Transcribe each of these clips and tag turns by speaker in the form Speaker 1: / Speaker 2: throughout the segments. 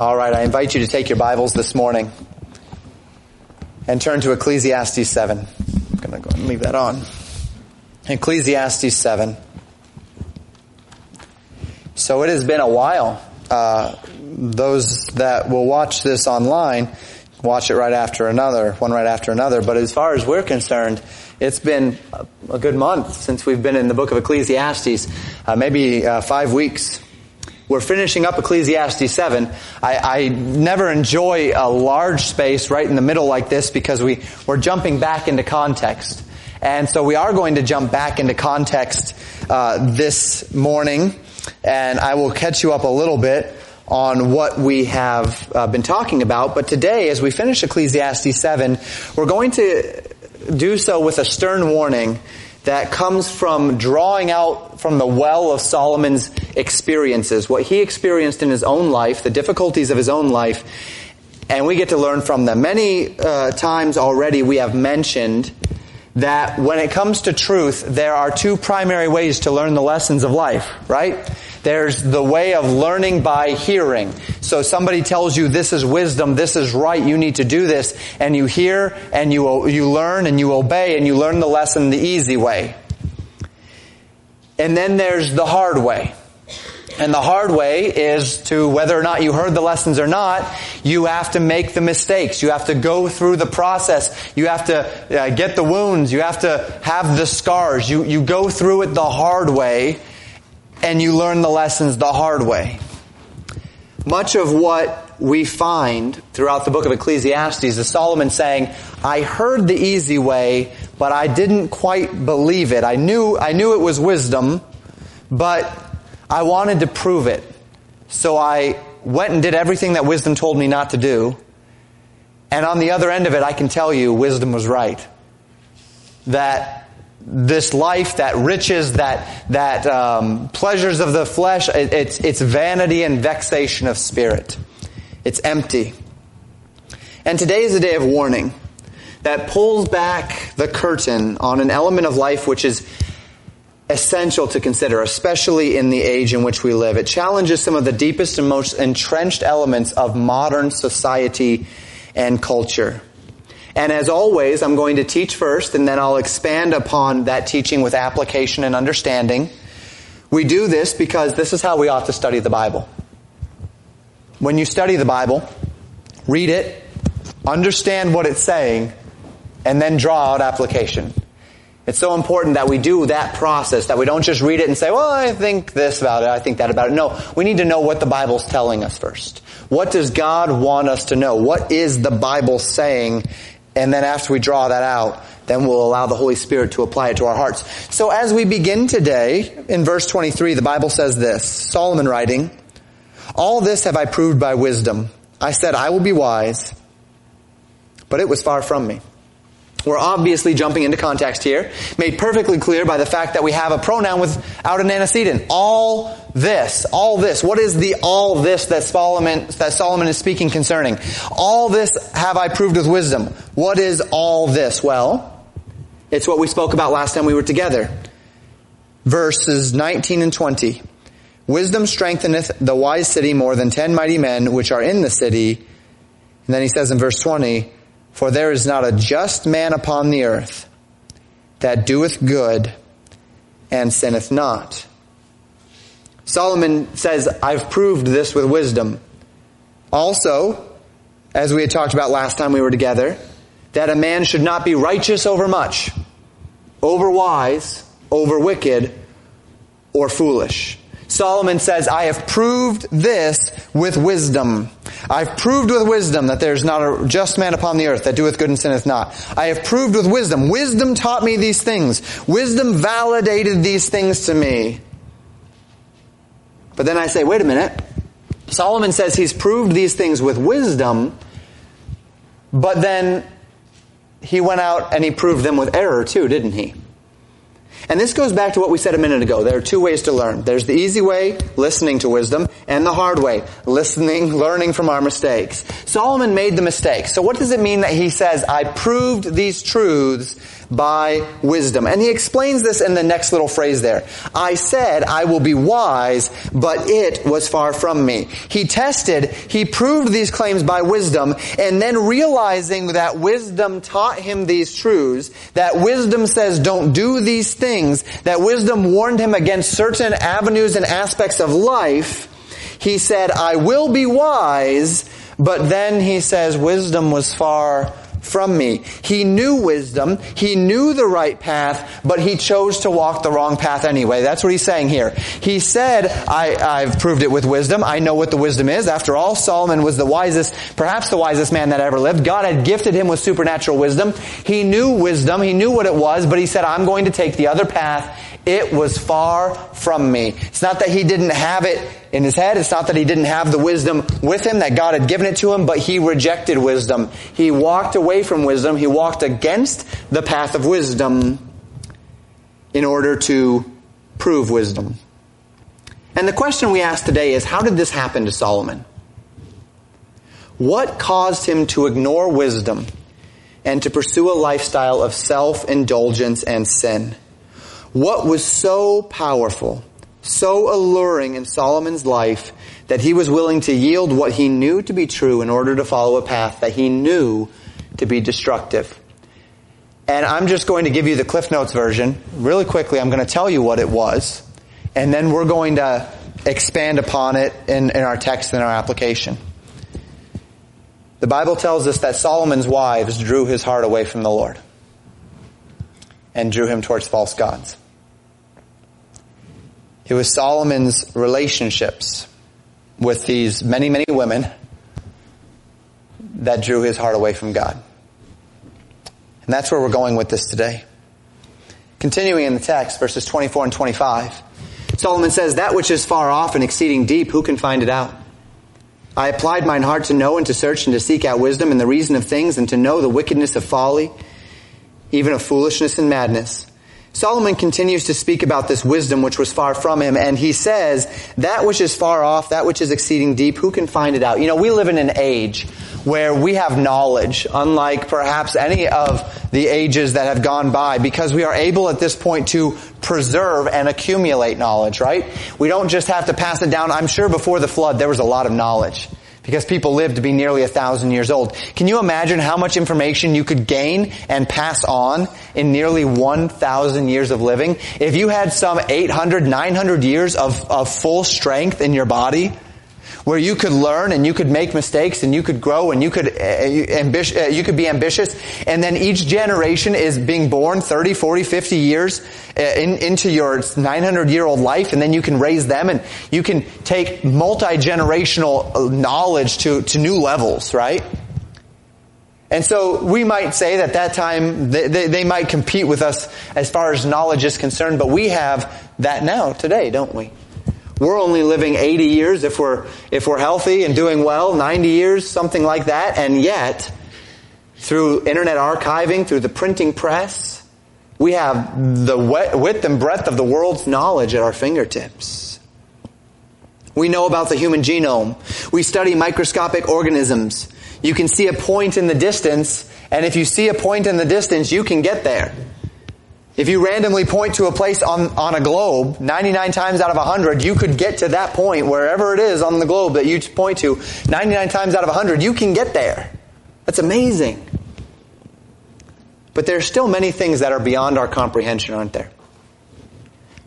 Speaker 1: All right, I invite you to take your Bibles this morning and turn to Ecclesiastes 7. I'm going to go and leave that on. Ecclesiastes 7. So it has been a while. Uh, those that will watch this online, watch it right after another, one right after another. But as far as we're concerned, it's been a good month since we've been in the book of Ecclesiastes, uh, maybe uh, five weeks. We're finishing up Ecclesiastes 7. I, I, never enjoy a large space right in the middle like this because we, we're jumping back into context. And so we are going to jump back into context uh, this morning, and I will catch you up a little bit on what we have uh, been talking about. But today, as we finish Ecclesiastes 7, we're going to do so with a stern warning that comes from drawing out from the well of Solomon's experiences, what he experienced in his own life, the difficulties of his own life, and we get to learn from them. Many uh, times already we have mentioned that when it comes to truth, there are two primary ways to learn the lessons of life, right? There's the way of learning by hearing. So somebody tells you this is wisdom, this is right, you need to do this, and you hear and you, you learn and you obey and you learn the lesson the easy way. And then there's the hard way. And the hard way is to, whether or not you heard the lessons or not, you have to make the mistakes. You have to go through the process. You have to uh, get the wounds. You have to have the scars. You, you go through it the hard way and you learn the lessons the hard way. Much of what we find throughout the book of Ecclesiastes is Solomon saying, I heard the easy way, but I didn't quite believe it. I knew, I knew it was wisdom, but I wanted to prove it. So I went and did everything that wisdom told me not to do. And on the other end of it, I can tell you wisdom was right. That this life, that riches, that that um, pleasures of the flesh, it, it's it's vanity and vexation of spirit. It's empty. And today is a day of warning that pulls back the curtain on an element of life which is essential to consider, especially in the age in which we live. It challenges some of the deepest and most entrenched elements of modern society and culture. And as always, I'm going to teach first and then I'll expand upon that teaching with application and understanding. We do this because this is how we ought to study the Bible. When you study the Bible, read it, understand what it's saying, and then draw out application. It's so important that we do that process, that we don't just read it and say, well, I think this about it, I think that about it. No, we need to know what the Bible's telling us first. What does God want us to know? What is the Bible saying and then after we draw that out, then we'll allow the Holy Spirit to apply it to our hearts. So as we begin today, in verse 23, the Bible says this, Solomon writing, All this have I proved by wisdom. I said, I will be wise, but it was far from me. We're obviously jumping into context here, made perfectly clear by the fact that we have a pronoun without an antecedent. All this, all this. What is the all this that Solomon, that Solomon is speaking concerning? All this have I proved with wisdom. What is all this? Well, it's what we spoke about last time we were together. Verses 19 and 20. Wisdom strengtheneth the wise city more than ten mighty men which are in the city. And then he says in verse 20, for there is not a just man upon the earth that doeth good and sinneth not. Solomon says, I've proved this with wisdom. Also, as we had talked about last time we were together, that a man should not be righteous over much, over wise, over wicked, or foolish. Solomon says, I have proved this with wisdom. I've proved with wisdom that there's not a just man upon the earth that doeth good and sinneth not. I have proved with wisdom. Wisdom taught me these things. Wisdom validated these things to me. But then I say, wait a minute. Solomon says he's proved these things with wisdom, but then he went out and he proved them with error too, didn't he? And this goes back to what we said a minute ago. There are two ways to learn. There's the easy way, listening to wisdom, and the hard way, listening, learning from our mistakes. Solomon made the mistake. So what does it mean that he says, I proved these truths by wisdom. And he explains this in the next little phrase there. I said, I will be wise, but it was far from me. He tested, he proved these claims by wisdom, and then realizing that wisdom taught him these truths, that wisdom says don't do these things, that wisdom warned him against certain avenues and aspects of life, he said, I will be wise, but then he says wisdom was far from me. He knew wisdom. He knew the right path, but he chose to walk the wrong path anyway. That's what he's saying here. He said, I, have proved it with wisdom. I know what the wisdom is. After all, Solomon was the wisest, perhaps the wisest man that ever lived. God had gifted him with supernatural wisdom. He knew wisdom. He knew what it was, but he said, I'm going to take the other path. It was far from me. It's not that he didn't have it in his head. It's not that he didn't have the wisdom with him, that God had given it to him, but he rejected wisdom. He walked away from wisdom. He walked against the path of wisdom in order to prove wisdom. And the question we ask today is, how did this happen to Solomon? What caused him to ignore wisdom and to pursue a lifestyle of self-indulgence and sin? What was so powerful so alluring in Solomon's life that he was willing to yield what he knew to be true in order to follow a path that he knew to be destructive. And I'm just going to give you the Cliff Notes version. Really quickly, I'm going to tell you what it was. And then we're going to expand upon it in, in our text and our application. The Bible tells us that Solomon's wives drew his heart away from the Lord and drew him towards false gods. It was Solomon's relationships with these many, many women that drew his heart away from God. And that's where we're going with this today. Continuing in the text, verses 24 and 25, Solomon says, That which is far off and exceeding deep, who can find it out? I applied mine heart to know and to search and to seek out wisdom and the reason of things and to know the wickedness of folly, even of foolishness and madness. Solomon continues to speak about this wisdom which was far from him, and he says, that which is far off, that which is exceeding deep, who can find it out? You know, we live in an age where we have knowledge, unlike perhaps any of the ages that have gone by, because we are able at this point to preserve and accumulate knowledge, right? We don't just have to pass it down. I'm sure before the flood there was a lot of knowledge because people live to be nearly a thousand years old. Can you imagine how much information you could gain and pass on in nearly 1,000 years of living? If you had some 800, 900 years of, of full strength in your body, where you could learn and you could make mistakes and you could grow and you could uh, uh, you could be ambitious. And then each generation is being born 30 40 50 years uh, in, into your 900 year old life and then you can raise them and you can take multi-generational knowledge to, to new levels right? And so we might say that that time they, they, they might compete with us as far as knowledge is concerned but we have that now today don't we we're only living 80 years if we're, if we're healthy and doing well, 90 years, something like that, and yet, through internet archiving, through the printing press, we have the width and breadth of the world's knowledge at our fingertips. We know about the human genome. We study microscopic organisms. You can see a point in the distance, and if you see a point in the distance, you can get there. If you randomly point to a place on, on a globe, 99 times out of 100, you could get to that point wherever it is on the globe that you point to. 99 times out of 100, you can get there. That's amazing. But there are still many things that are beyond our comprehension, aren't there?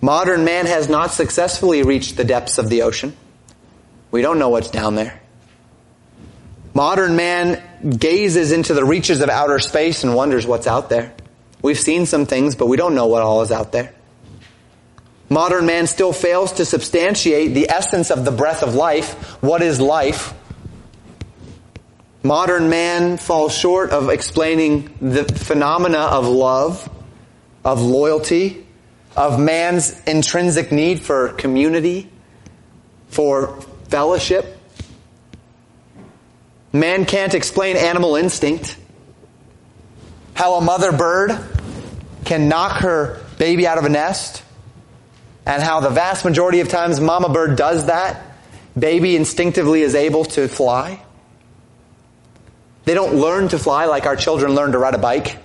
Speaker 1: Modern man has not successfully reached the depths of the ocean. We don't know what's down there. Modern man gazes into the reaches of outer space and wonders what's out there. We've seen some things, but we don't know what all is out there. Modern man still fails to substantiate the essence of the breath of life. What is life? Modern man falls short of explaining the phenomena of love, of loyalty, of man's intrinsic need for community, for fellowship. Man can't explain animal instinct how a mother bird can knock her baby out of a nest, and how the vast majority of times mama bird does that, baby instinctively is able to fly. They don't learn to fly like our children learn to ride a bike.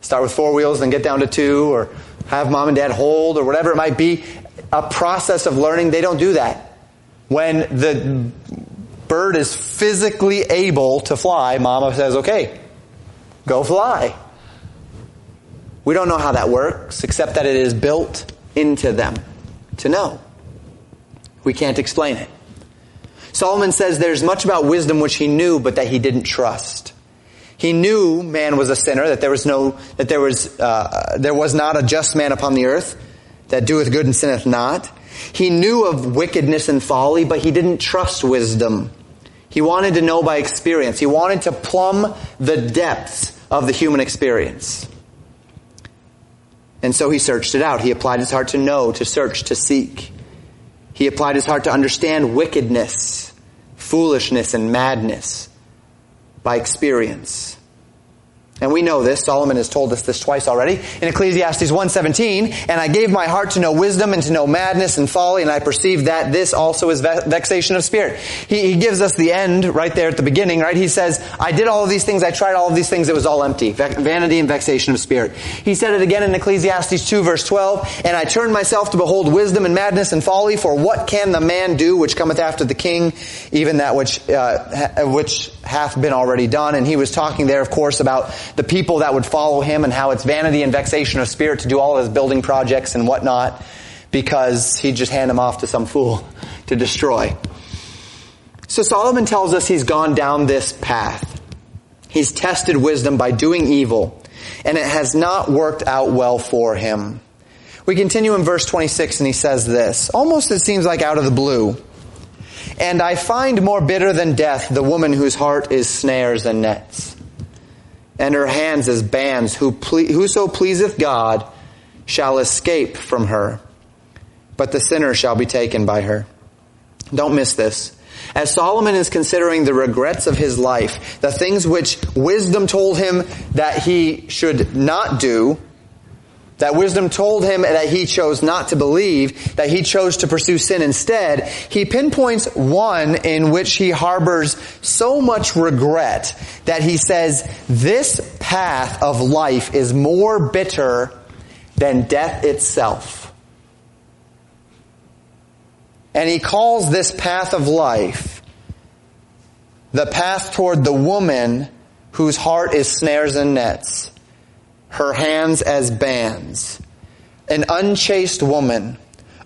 Speaker 1: Start with four wheels, then get down to two, or have mom and dad hold, or whatever it might be. A process of learning, they don't do that. When the bird is physically able to fly, mama says, okay, go fly. We don't know how that works, except that it is built into them to know. We can't explain it. Solomon says there's much about wisdom which he knew, but that he didn't trust. He knew man was a sinner, that there was no, that there was, uh, there was not a just man upon the earth that doeth good and sinneth not. He knew of wickedness and folly, but he didn't trust wisdom. He wanted to know by experience. He wanted to plumb the depths of the human experience. And so he searched it out. He applied his heart to know, to search, to seek. He applied his heart to understand wickedness, foolishness, and madness by experience. And we know this. Solomon has told us this twice already in Ecclesiastes 1:17. And I gave my heart to know wisdom and to know madness and folly, and I perceived that this also is vexation of spirit. He, he, gives us the end right there at the beginning, right? He says, I did all of these things, I tried all of these things, it was all empty. Vanity and vexation of spirit. He said it again in Ecclesiastes 2 verse 12, and I turned myself to behold wisdom and madness and folly, for what can the man do which cometh after the king, even that which, uh, which hath been already done? And he was talking there, of course, about the people that would follow him and how it's vanity and vexation of spirit to do all his building projects and whatnot because he'd just hand them off to some fool to destroy. So Solomon tells us he's gone down this path. He's tested wisdom by doing evil and it has not worked out well for him. We continue in verse 26 and he says this, almost it seems like out of the blue. And I find more bitter than death the woman whose heart is snares and nets and her hands as bands. Who ple- whoso pleaseth God shall escape from her, but the sinner shall be taken by her. Don't miss this. As Solomon is considering the regrets of his life, the things which wisdom told him that he should not do, that wisdom told him that he chose not to believe, that he chose to pursue sin instead. He pinpoints one in which he harbors so much regret that he says, this path of life is more bitter than death itself. And he calls this path of life the path toward the woman whose heart is snares and nets her hands as bands. An unchaste woman,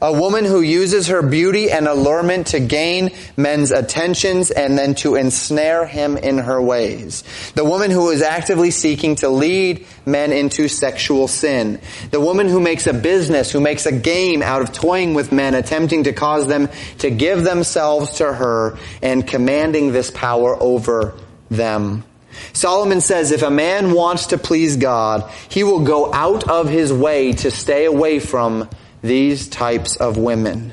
Speaker 1: a woman who uses her beauty and allurement to gain men's attentions and then to ensnare him in her ways. The woman who is actively seeking to lead men into sexual sin. The woman who makes a business, who makes a game out of toying with men, attempting to cause them to give themselves to her and commanding this power over them. Solomon says if a man wants to please God, he will go out of his way to stay away from these types of women.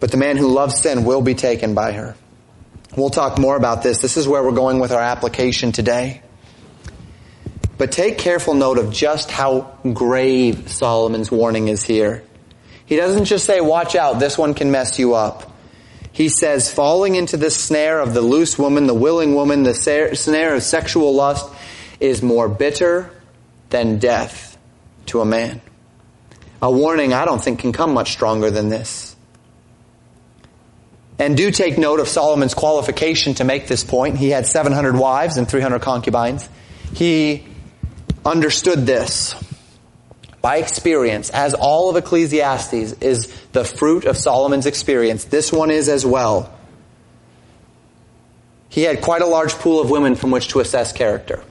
Speaker 1: But the man who loves sin will be taken by her. We'll talk more about this. This is where we're going with our application today. But take careful note of just how grave Solomon's warning is here. He doesn't just say, watch out, this one can mess you up he says, falling into the snare of the loose woman, the willing woman, the snare of sexual lust is more bitter than death to a man. A warning I don't think can come much stronger than this. And do take note of Solomon's qualification to make this point. He had 700 wives and 300 concubines. He understood this by experience, as all of Ecclesiastes is the fruit of Solomon's experience, this one is as well. He had quite a large pool of women from which to assess character.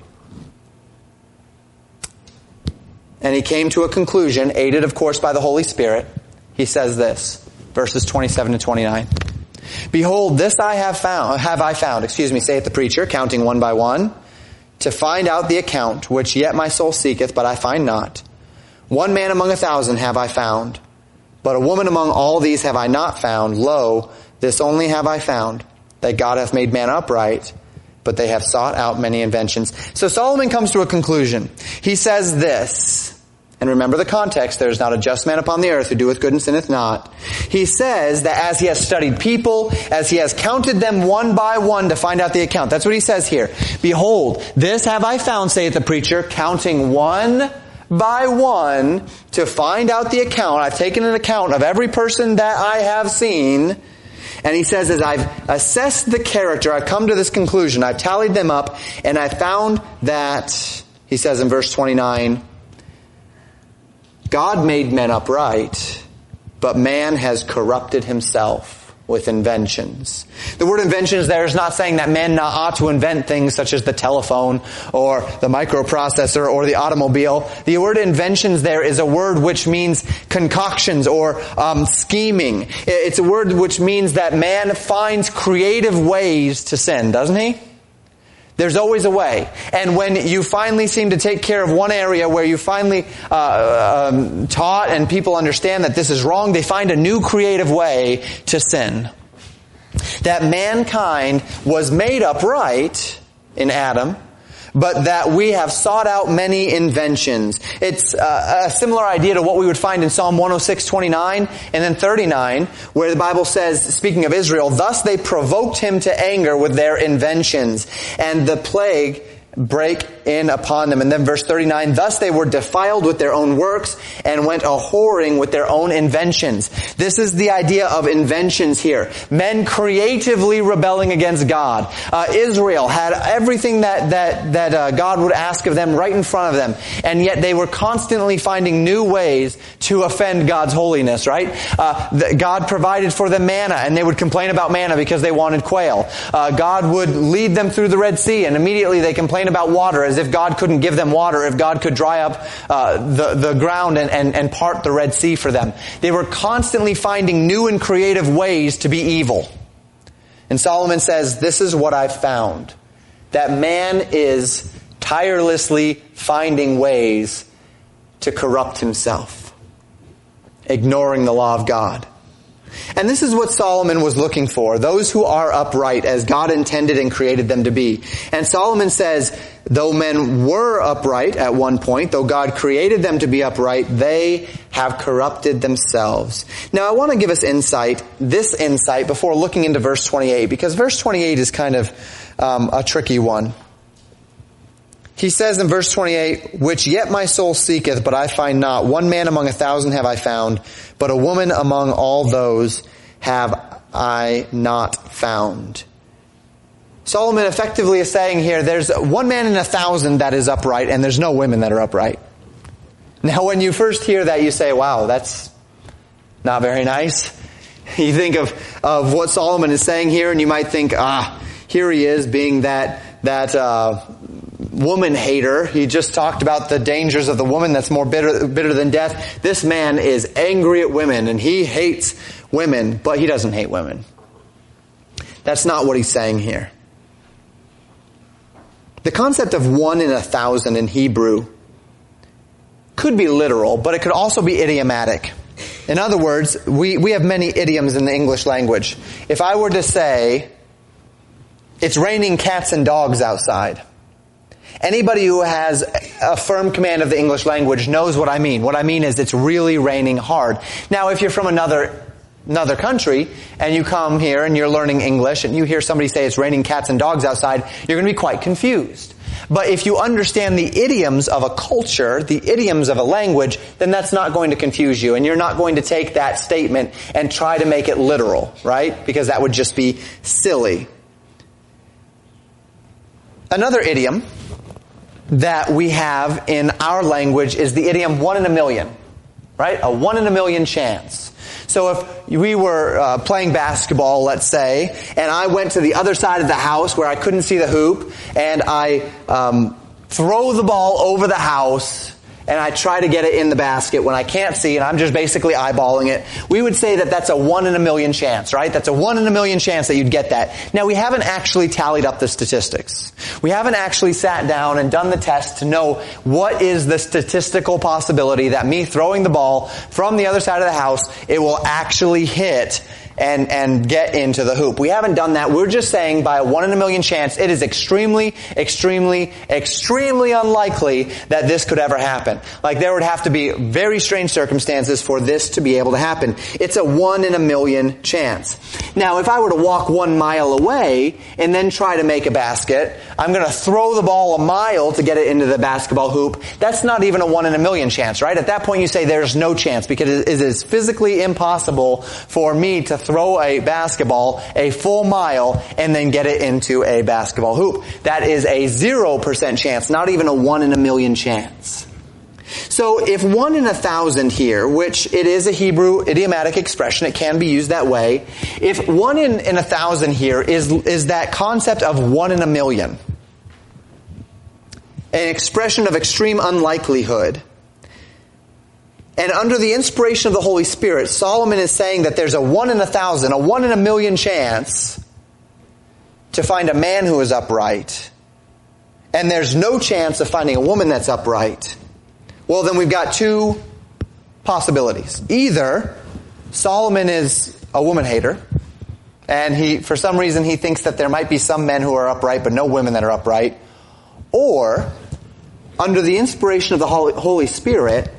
Speaker 1: And he came to a conclusion, aided of course by the Holy Spirit. He says this, verses 27 to 29. Behold, this I have found, have I found, excuse me, saith the preacher, counting one by one, to find out the account, which yet my soul seeketh, but I find not. One man among a thousand have I found, but a woman among all these have I not found. Lo, this only have I found, that God hath made man upright, but they have sought out many inventions. So Solomon comes to a conclusion. He says this, and remember the context, there is not a just man upon the earth who doeth good and sinneth not. He says that as he has studied people, as he has counted them one by one to find out the account. That's what he says here. Behold, this have I found, saith the preacher, counting one by one to find out the account. I've taken an account of every person that I have seen. And he says, as I've assessed the character, I've come to this conclusion. I've tallied them up and I found that, he says in verse 29, God made men upright, but man has corrupted himself with inventions. The word inventions there is not saying that men ought to invent things such as the telephone or the microprocessor or the automobile. The word inventions there is a word which means concoctions or um, scheming. It's a word which means that man finds creative ways to sin, doesn't he? There's always a way. And when you finally seem to take care of one area where you finally uh, um, taught and people understand that this is wrong, they find a new creative way to sin. That mankind was made upright in Adam, but that we have sought out many inventions. It's uh, a similar idea to what we would find in Psalm 106, 29, and then 39, where the Bible says, speaking of Israel, thus they provoked him to anger with their inventions, and the plague break in upon them. And then verse 39, thus they were defiled with their own works and went a whoring with their own inventions. This is the idea of inventions here. Men creatively rebelling against God. Uh, Israel had everything that, that, that uh, God would ask of them right in front of them. And yet they were constantly finding new ways to offend God's holiness, right? Uh, the, God provided for them manna and they would complain about manna because they wanted quail. Uh, God would lead them through the Red Sea and immediately they complained complain about water as if God couldn't give them water, if God could dry up uh, the, the ground and, and, and part the Red Sea for them. They were constantly finding new and creative ways to be evil. And Solomon says, this is what I've found. That man is tirelessly finding ways to corrupt himself, ignoring the law of God. And this is what Solomon was looking for, those who are upright as God intended and created them to be. And Solomon says, though men were upright at one point, though God created them to be upright, they have corrupted themselves. Now I want to give us insight, this insight, before looking into verse 28, because verse 28 is kind of um, a tricky one. He says in verse 28, which yet my soul seeketh, but I find not. One man among a thousand have I found, but a woman among all those have I not found. Solomon effectively is saying here, there's one man in a thousand that is upright, and there's no women that are upright. Now when you first hear that, you say, wow, that's not very nice. You think of, of what Solomon is saying here, and you might think, ah, here he is being that, that, uh, woman hater. He just talked about the dangers of the woman that's more bitter, bitter than death. This man is angry at women and he hates women, but he doesn't hate women. That's not what he's saying here. The concept of one in a thousand in Hebrew could be literal, but it could also be idiomatic. In other words, we, we have many idioms in the English language. If I were to say, it's raining cats and dogs outside, Anybody who has a firm command of the English language knows what I mean. What I mean is it's really raining hard. Now, if you're from another another country and you come here and you're learning English and you hear somebody say it's raining cats and dogs outside, you're going to be quite confused. But if you understand the idioms of a culture, the idioms of a language, then that's not going to confuse you and you're not going to take that statement and try to make it literal, right? Because that would just be silly. Another idiom that we have in our language is the idiom one in a million, right? A one in a million chance. So if we were uh, playing basketball, let's say, and I went to the other side of the house where I couldn't see the hoop, and I um, throw the ball over the house, and I try to get it in the basket when I can't see and I'm just basically eyeballing it, we would say that that's a one in a million chance, right? That's a one in a million chance that you'd get that. Now we haven't actually tallied up the statistics. We haven't actually sat down and done the test to know what is the statistical possibility that me throwing the ball from the other side of the house, it will actually hit and, and get into the hoop. We haven't done that. We're just saying by a one in a million chance, it is extremely, extremely, extremely unlikely that this could ever happen. Like there would have to be very strange circumstances for this to be able to happen. It's a one in a million chance. Now, if I were to walk one mile away and then try to make a basket, I'm going to throw the ball a mile to get it into the basketball hoop. That's not even a one in a million chance, right? At that point you say there's no chance because it is physically impossible for me to throw a basketball a full mile and then get it into a basketball hoop. That is a 0% chance, not even a 1 in a million chance. So if one in a thousand here, which it is a Hebrew idiomatic expression, it can be used that way. If one in, in a thousand here is, is that concept of one in a million, an expression of extreme unlikelihood, and under the inspiration of the Holy Spirit, Solomon is saying that there's a one in a thousand, a one in a million chance to find a man who is upright. And there's no chance of finding a woman that's upright. Well, then we've got two possibilities. Either Solomon is a woman hater, and he, for some reason, he thinks that there might be some men who are upright, but no women that are upright. Or, under the inspiration of the Holy Spirit,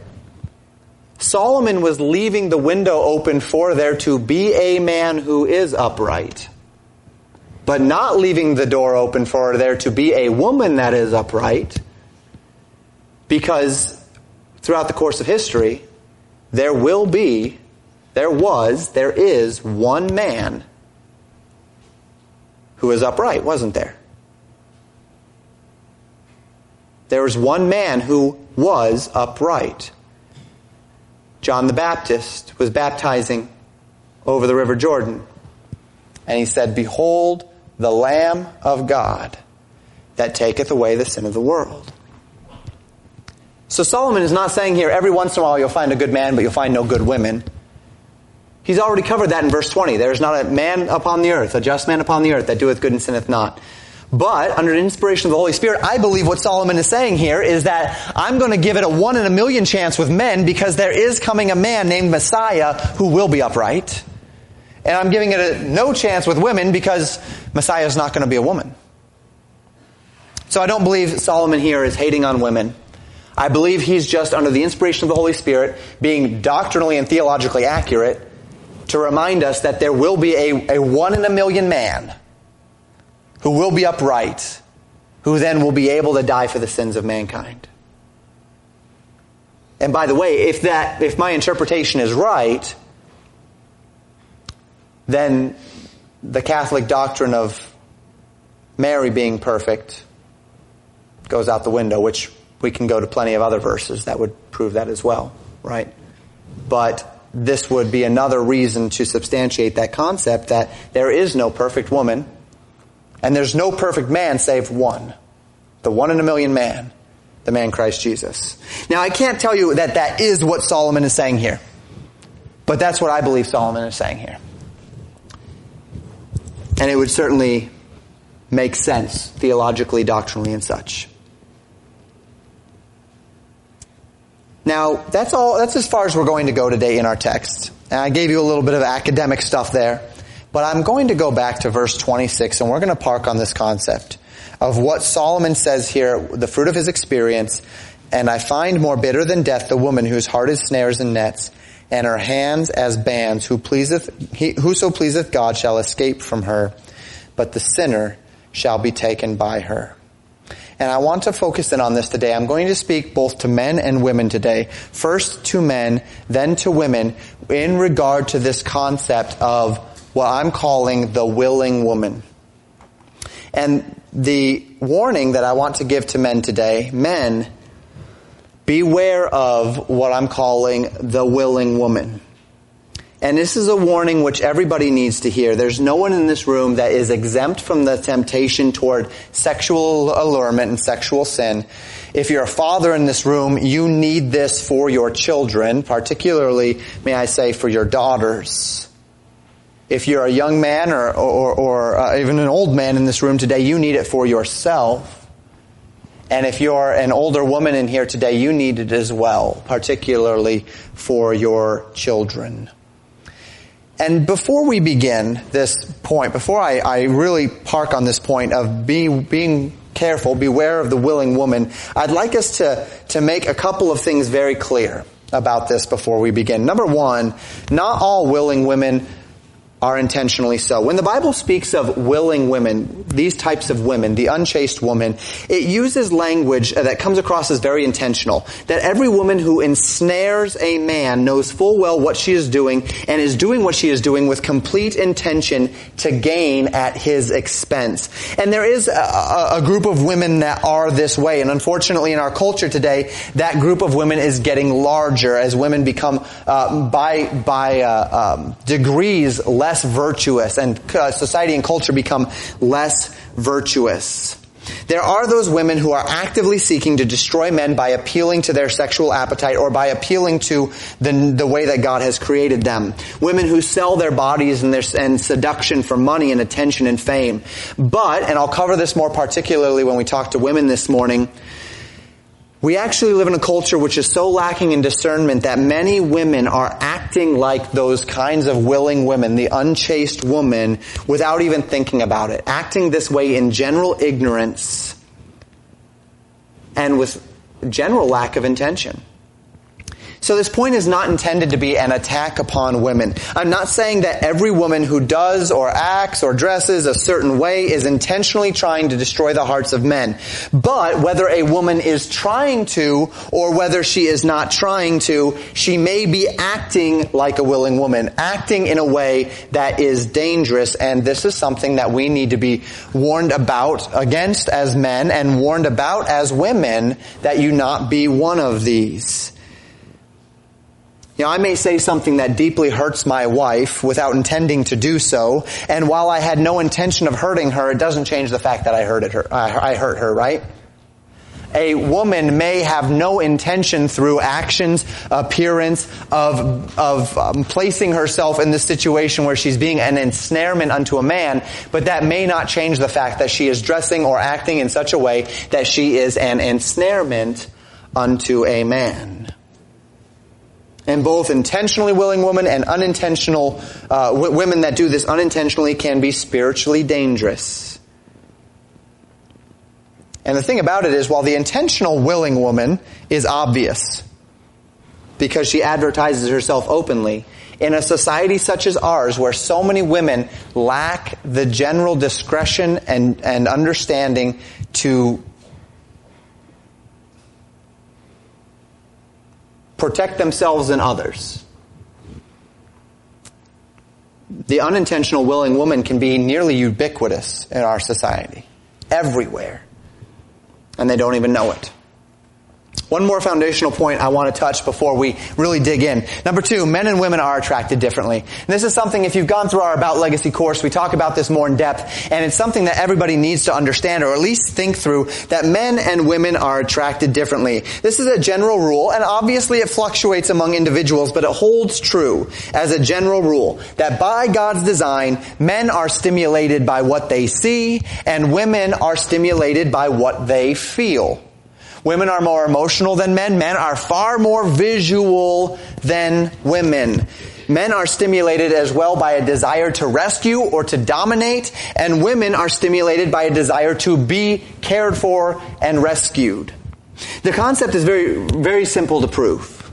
Speaker 1: Solomon was leaving the window open for there to be a man who is upright, but not leaving the door open for there to be a woman that is upright, because throughout the course of history, there will be, there was, there is one man who is upright, wasn't there? There was one man who was upright. John the Baptist was baptizing over the River Jordan. And he said, Behold the Lamb of God that taketh away the sin of the world. So Solomon is not saying here, every once in a while you'll find a good man, but you'll find no good women. He's already covered that in verse 20. There is not a man upon the earth, a just man upon the earth that doeth good and sinneth not. But under the inspiration of the Holy Spirit, I believe what Solomon is saying here is that I'm going to give it a one in a million chance with men because there is coming a man named Messiah who will be upright. And I'm giving it a no chance with women because Messiah is not going to be a woman. So I don't believe Solomon here is hating on women. I believe he's just under the inspiration of the Holy Spirit being doctrinally and theologically accurate to remind us that there will be a, a one in a million man who will be upright, who then will be able to die for the sins of mankind. And by the way, if that, if my interpretation is right, then the Catholic doctrine of Mary being perfect goes out the window, which we can go to plenty of other verses that would prove that as well, right? But this would be another reason to substantiate that concept that there is no perfect woman and there's no perfect man save one. The one in a million man. The man Christ Jesus. Now I can't tell you that that is what Solomon is saying here. But that's what I believe Solomon is saying here. And it would certainly make sense theologically, doctrinally, and such. Now, that's all, that's as far as we're going to go today in our text. And I gave you a little bit of academic stuff there. But I'm going to go back to verse 26 and we're going to park on this concept of what Solomon says here, the fruit of his experience. And I find more bitter than death the woman whose heart is snares and nets and her hands as bands who pleaseth, he, whoso pleaseth God shall escape from her, but the sinner shall be taken by her. And I want to focus in on this today. I'm going to speak both to men and women today. First to men, then to women in regard to this concept of what I'm calling the willing woman. And the warning that I want to give to men today, men, beware of what I'm calling the willing woman. And this is a warning which everybody needs to hear. There's no one in this room that is exempt from the temptation toward sexual allurement and sexual sin. If you're a father in this room, you need this for your children, particularly, may I say, for your daughters. If you're a young man or, or, or uh, even an old man in this room today, you need it for yourself. And if you're an older woman in here today, you need it as well, particularly for your children. and before we begin this point, before I, I really park on this point of being, being careful, beware of the willing woman, I'd like us to, to make a couple of things very clear about this before we begin. Number one, not all willing women are intentionally so. When the Bible speaks of willing women, these types of women, the unchaste woman, it uses language that comes across as very intentional. That every woman who ensnares a man knows full well what she is doing and is doing what she is doing with complete intention to gain at his expense. And there is a, a group of women that are this way. And unfortunately in our culture today, that group of women is getting larger as women become, uh, by, by uh, um, degrees less less virtuous and uh, society and culture become less virtuous. There are those women who are actively seeking to destroy men by appealing to their sexual appetite or by appealing to the, the way that God has created them. Women who sell their bodies and their and seduction for money and attention and fame. But, and I'll cover this more particularly when we talk to women this morning, we actually live in a culture which is so lacking in discernment that many women are acting like those kinds of willing women, the unchaste woman, without even thinking about it. Acting this way in general ignorance and with general lack of intention. So this point is not intended to be an attack upon women. I'm not saying that every woman who does or acts or dresses a certain way is intentionally trying to destroy the hearts of men. But whether a woman is trying to or whether she is not trying to, she may be acting like a willing woman, acting in a way that is dangerous. And this is something that we need to be warned about against as men and warned about as women that you not be one of these. You know, I may say something that deeply hurts my wife without intending to do so, and while I had no intention of hurting her, it doesn't change the fact that I hurt her. I hurt her, right? A woman may have no intention through actions, appearance of of um, placing herself in this situation where she's being an ensnarement unto a man, but that may not change the fact that she is dressing or acting in such a way that she is an ensnarement unto a man and both intentionally willing women and unintentional uh, w- women that do this unintentionally can be spiritually dangerous. And the thing about it is, while the intentional willing woman is obvious because she advertises herself openly, in a society such as ours where so many women lack the general discretion and, and understanding to protect themselves and others. The unintentional willing woman can be nearly ubiquitous in our society. Everywhere. And they don't even know it. One more foundational point I want to touch before we really dig in. Number two, men and women are attracted differently. And this is something, if you've gone through our About Legacy course, we talk about this more in depth, and it's something that everybody needs to understand, or at least think through, that men and women are attracted differently. This is a general rule, and obviously it fluctuates among individuals, but it holds true as a general rule, that by God's design, men are stimulated by what they see, and women are stimulated by what they feel. Women are more emotional than men. Men are far more visual than women. Men are stimulated as well by a desire to rescue or to dominate, and women are stimulated by a desire to be cared for and rescued. The concept is very, very simple to prove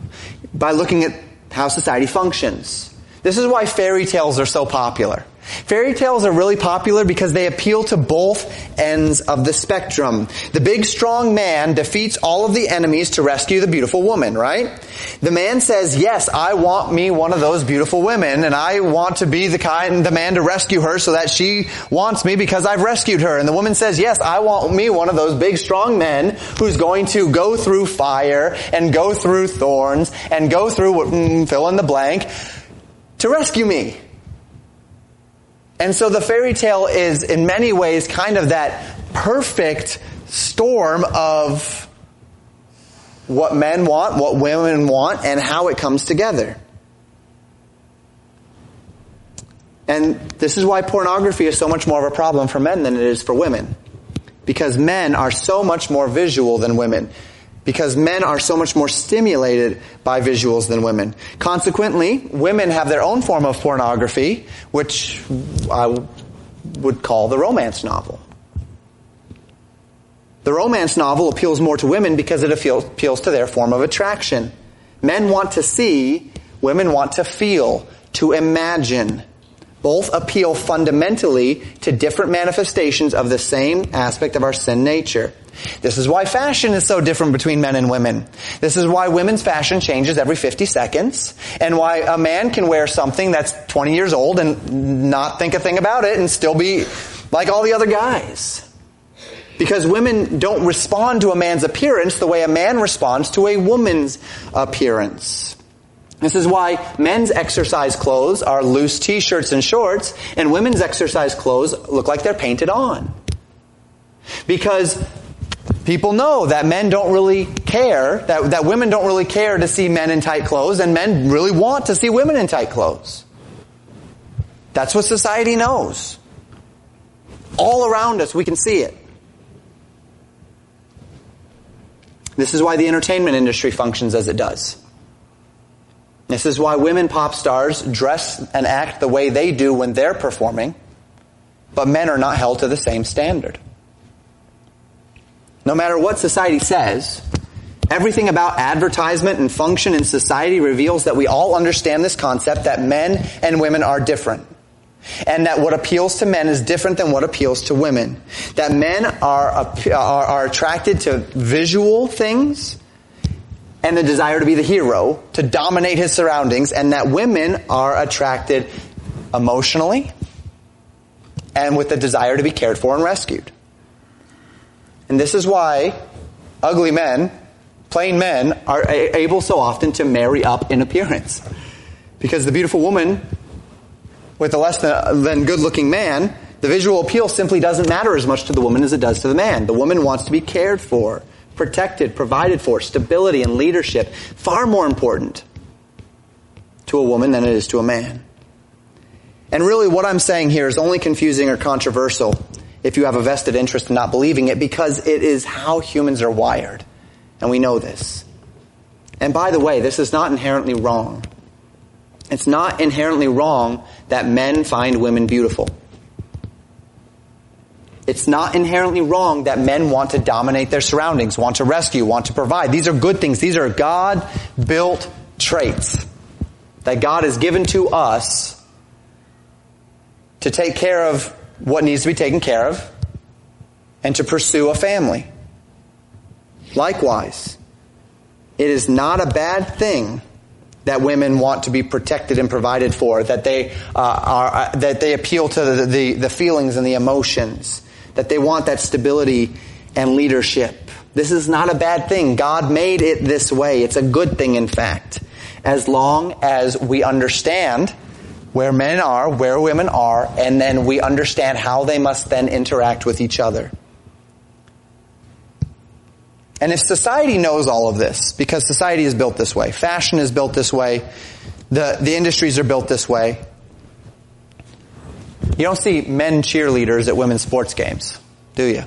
Speaker 1: by looking at how society functions. This is why fairy tales are so popular. Fairy tales are really popular because they appeal to both ends of the spectrum. The big strong man defeats all of the enemies to rescue the beautiful woman, right? The man says, yes, I want me one of those beautiful women and I want to be the kind, the man to rescue her so that she wants me because I've rescued her. And the woman says, yes, I want me one of those big strong men who's going to go through fire and go through thorns and go through, mm, fill in the blank, to rescue me. And so the fairy tale is in many ways kind of that perfect storm of what men want, what women want, and how it comes together. And this is why pornography is so much more of a problem for men than it is for women. Because men are so much more visual than women. Because men are so much more stimulated by visuals than women. Consequently, women have their own form of pornography, which I would call the romance novel. The romance novel appeals more to women because it appeals to their form of attraction. Men want to see, women want to feel, to imagine. Both appeal fundamentally to different manifestations of the same aspect of our sin nature. This is why fashion is so different between men and women. This is why women's fashion changes every 50 seconds, and why a man can wear something that's 20 years old and not think a thing about it and still be like all the other guys. Because women don't respond to a man's appearance the way a man responds to a woman's appearance. This is why men's exercise clothes are loose t-shirts and shorts, and women's exercise clothes look like they're painted on. Because people know that men don't really care, that, that women don't really care to see men in tight clothes, and men really want to see women in tight clothes. That's what society knows. All around us, we can see it. This is why the entertainment industry functions as it does. This is why women pop stars dress and act the way they do when they're performing, but men are not held to the same standard. No matter what society says, everything about advertisement and function in society reveals that we all understand this concept that men and women are different. And that what appeals to men is different than what appeals to women. That men are, are, are attracted to visual things and the desire to be the hero, to dominate his surroundings, and that women are attracted emotionally and with the desire to be cared for and rescued. And this is why ugly men, plain men, are able so often to marry up in appearance. Because the beautiful woman with a less than good looking man, the visual appeal simply doesn't matter as much to the woman as it does to the man. The woman wants to be cared for, protected, provided for, stability and leadership. Far more important to a woman than it is to a man. And really what I'm saying here is only confusing or controversial if you have a vested interest in not believing it because it is how humans are wired. And we know this. And by the way, this is not inherently wrong. It's not inherently wrong that men find women beautiful. It's not inherently wrong that men want to dominate their surroundings, want to rescue, want to provide. These are good things. These are God built traits that God has given to us to take care of what needs to be taken care of and to pursue a family. Likewise, it is not a bad thing that women want to be protected and provided for, that they uh, are uh, that they appeal to the, the, the feelings and the emotions, that they want that stability and leadership. This is not a bad thing. God made it this way. It's a good thing, in fact, as long as we understand where men are, where women are, and then we understand how they must then interact with each other. And if society knows all of this, because society is built this way, fashion is built this way, the, the industries are built this way, you don't see men cheerleaders at women's sports games, do you?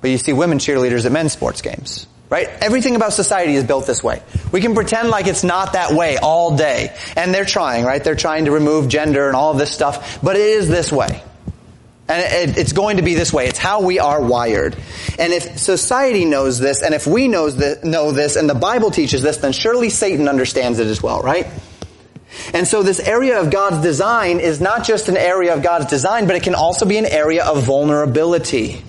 Speaker 1: But you see women cheerleaders at men's sports games. Right? Everything about society is built this way. We can pretend like it's not that way all day. And they're trying, right? They're trying to remove gender and all of this stuff. But it is this way. And it's going to be this way. It's how we are wired. And if society knows this, and if we knows this, know this, and the Bible teaches this, then surely Satan understands it as well, right? And so this area of God's design is not just an area of God's design, but it can also be an area of vulnerability.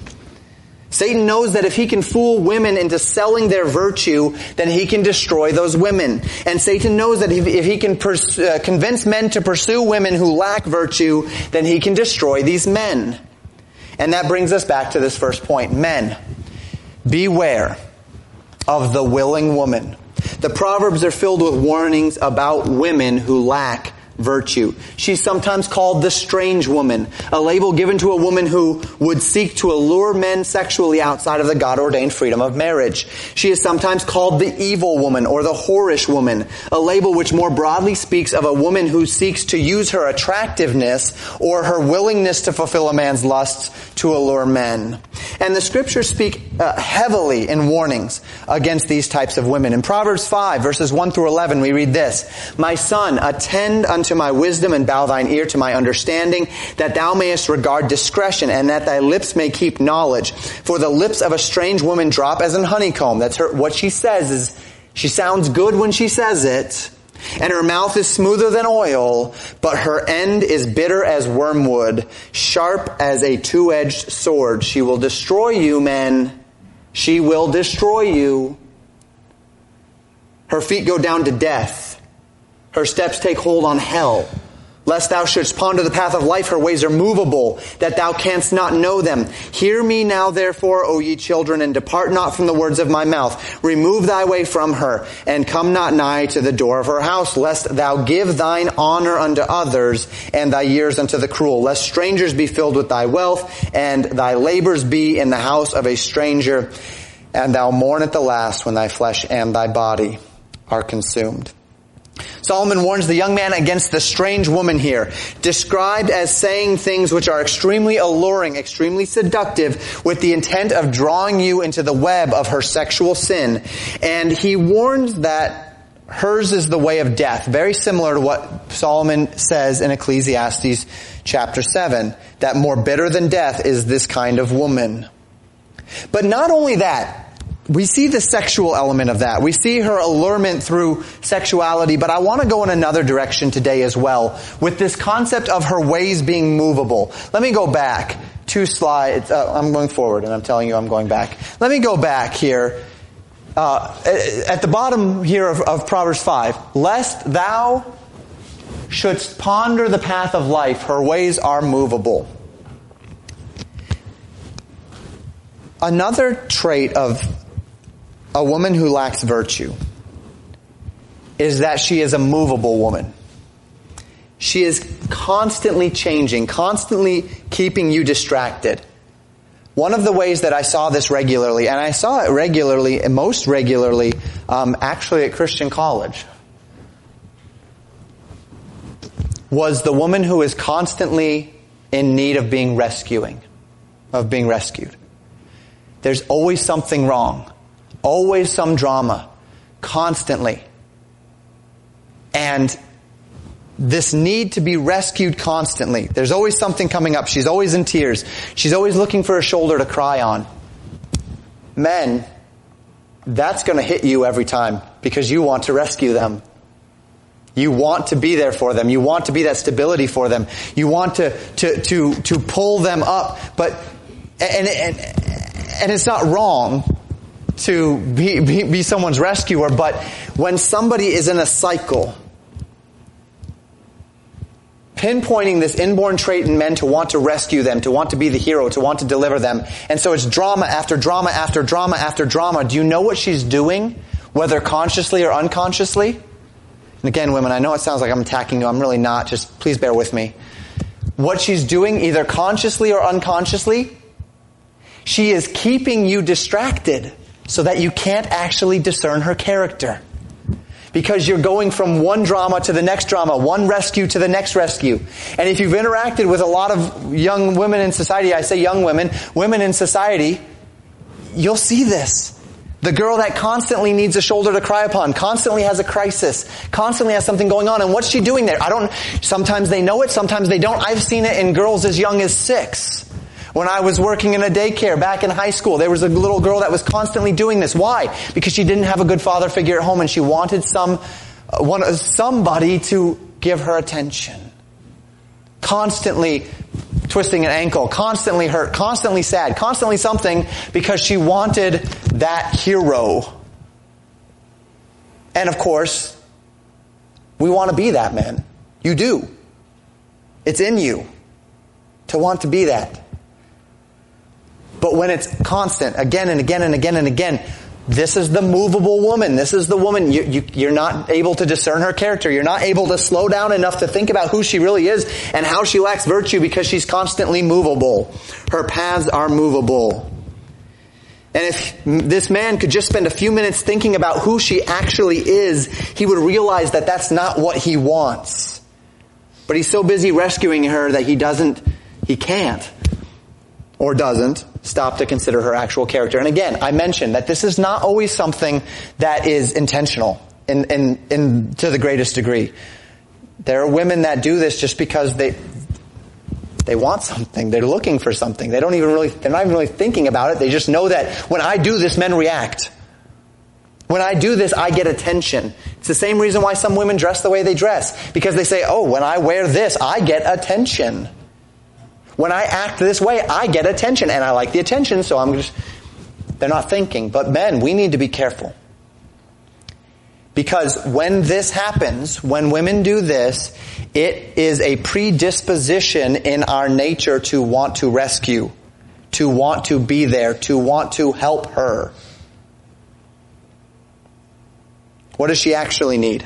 Speaker 1: Satan knows that if he can fool women into selling their virtue, then he can destroy those women. And Satan knows that if, he can pers- uh, convince men to pursue women who lack virtue, then he can destroy these men. And that brings us back to this first point. Men, beware of the willing woman. The Proverbs are filled with warnings about women who lack virtue. She's sometimes called the strange woman, a label given to a woman who would seek to allure men sexually outside of the God ordained freedom of marriage. She is sometimes called the evil woman or the whorish woman, a label which more broadly speaks of a woman who seeks to use her attractiveness or her willingness to fulfill a man's lusts to allure men. And the scriptures speak uh, heavily in warnings against these types of women. In Proverbs 5 verses 1 through 11 we read this, My son, attend unto my wisdom and bow thine ear to my understanding, that thou mayest regard discretion and that thy lips may keep knowledge. For the lips of a strange woman drop as an honeycomb. That's her, what she says is, she sounds good when she says it. And her mouth is smoother than oil, but her end is bitter as wormwood, sharp as a two-edged sword. She will destroy you, men. She will destroy you. Her feet go down to death. Her steps take hold on hell. Lest thou shouldst ponder the path of life, her ways are movable, that thou canst not know them. Hear me now therefore, O ye children, and depart not from the words of my mouth. Remove thy way from her, and come not nigh to the door of her house, lest thou give thine honor unto others, and thy years unto the cruel. Lest strangers be filled with thy wealth, and thy labors be in the house of a stranger, and thou mourn at the last when thy flesh and thy body are consumed. Solomon warns the young man against the strange woman here, described as saying things which are extremely alluring, extremely seductive, with the intent of drawing you into the web of her sexual sin. And he warns that hers is the way of death, very similar to what Solomon says in Ecclesiastes chapter 7, that more bitter than death is this kind of woman. But not only that, we see the sexual element of that. We see her allurement through sexuality, but I want to go in another direction today as well with this concept of her ways being movable. Let me go back two slides. Uh, I'm going forward and I'm telling you I'm going back. Let me go back here. Uh, at the bottom here of, of Proverbs 5, lest thou shouldst ponder the path of life, her ways are movable. Another trait of a woman who lacks virtue is that she is a movable woman. She is constantly changing, constantly keeping you distracted. One of the ways that I saw this regularly, and I saw it regularly, and most regularly, um, actually at Christian college, was the woman who is constantly in need of being rescuing, of being rescued. There's always something wrong. Always some drama. Constantly. And this need to be rescued constantly. There's always something coming up. She's always in tears. She's always looking for a shoulder to cry on. Men, that's going to hit you every time because you want to rescue them. You want to be there for them. You want to be that stability for them. You want to, to, to, to pull them up. But, and, and, and it's not wrong to be, be, be someone's rescuer, but when somebody is in a cycle, pinpointing this inborn trait in men to want to rescue them, to want to be the hero, to want to deliver them. And so it's drama after drama after drama after drama. Do you know what she's doing? Whether consciously or unconsciously? And again, women, I know it sounds like I'm attacking you. I'm really not. Just please bear with me. What she's doing, either consciously or unconsciously, she is keeping you distracted so that you can't actually discern her character. Because you're going from one drama to the next drama, one rescue to the next rescue. And if you've interacted with a lot of young women in society, I say young women, women in society, you'll see this. The girl that constantly needs a shoulder to cry upon, constantly has a crisis, constantly has something going on. And what's she doing there? I don't, sometimes they know it, sometimes they don't. I've seen it in girls as young as six. When I was working in a daycare back in high school, there was a little girl that was constantly doing this. Why? Because she didn't have a good father figure at home and she wanted some, uh, one, somebody to give her attention. Constantly twisting an ankle, constantly hurt, constantly sad, constantly something because she wanted that hero. And of course, we want to be that man. You do. It's in you to want to be that. But when it's constant, again and again and again and again, This is the movable woman. This is the woman. You, you, you're not able to discern her character. You're not able to slow down enough to think about who she really is and how she lacks virtue because she's constantly movable. Her paths are movable. And if this man could just spend a few minutes thinking about who she actually is, he would realize that that's not what he wants. But he's so busy rescuing her that he doesn't, he can't, or doesn't, stop to consider her actual character. And again, I mentioned that this is not always something that is intentional in, in, in, to the greatest degree. There are women that do this just because they, they want something. They're looking for something. They don't even really, they're not even really thinking about it. They just know that when I do this, men react. When I do this, I get attention. It's the same reason why some women dress the way they dress. Because they say, oh, when I wear this, I get attention. When I act this way, I get attention. And I like the attention, so I'm just, they're not thinking. But men, we need to be careful. Because when this happens, when women do this, it is a predisposition in our nature to want to rescue, to want to be there, to want to help her. What does she actually need?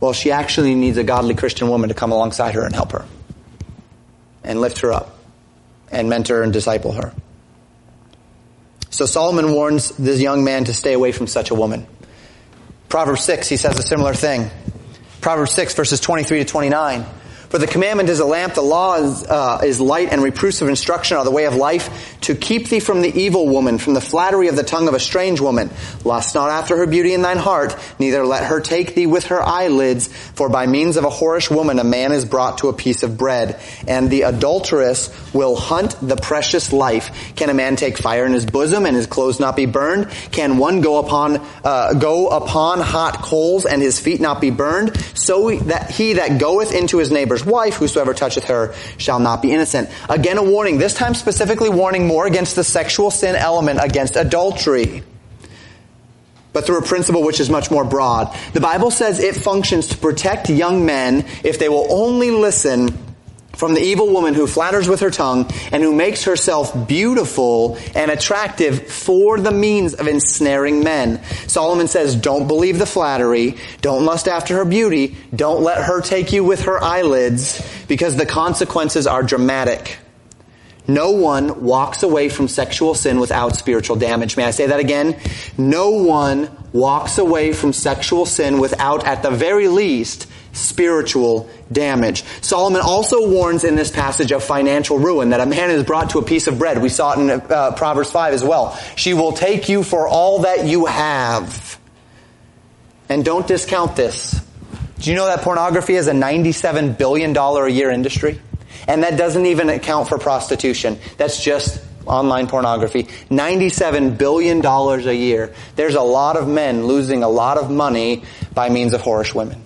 Speaker 1: Well, she actually needs a godly Christian woman to come alongside her and help her and lift her up and mentor and disciple her. So Solomon warns this young man to stay away from such a woman. Proverbs 6, he says a similar thing. Proverbs 6 verses 23 to 29. For the commandment is a lamp, the law is, uh, is light, and reproofs of instruction are the way of life, to keep thee from the evil woman, from the flattery of the tongue of a strange woman. Lust not after her beauty in thine heart, neither let her take thee with her eyelids, for by means of a whorish woman a man is brought to a piece of bread. And the adulteress will hunt the precious life. Can a man take fire in his bosom and his clothes not be burned? Can one go upon, uh, go upon hot coals and his feet not be burned? So that he that goeth into his neighbor's wife, whosoever toucheth her shall not be innocent. Again, a warning, this time specifically warning more against the sexual sin element, against adultery. But through a principle which is much more broad. The Bible says it functions to protect young men if they will only listen from the evil woman who flatters with her tongue and who makes herself beautiful and attractive for the means of ensnaring men. Solomon says, don't believe the flattery, don't lust after her beauty, don't let her take you with her eyelids, because the consequences are dramatic. No one walks away from sexual sin without spiritual damage. May I say that again? No one walks away from sexual sin without, at the very least, spiritual damage. Solomon also warns in this passage of financial ruin that a man is brought to a piece of bread. We saw it in uh, Proverbs 5 as well. She will take you for all that you have. And don't discount this. Do you know that pornography is a $97 billion a year industry? And that doesn't even account for prostitution. That's just online pornography. $97 billion a year. There's a lot of men losing a lot of money by means of whorish women.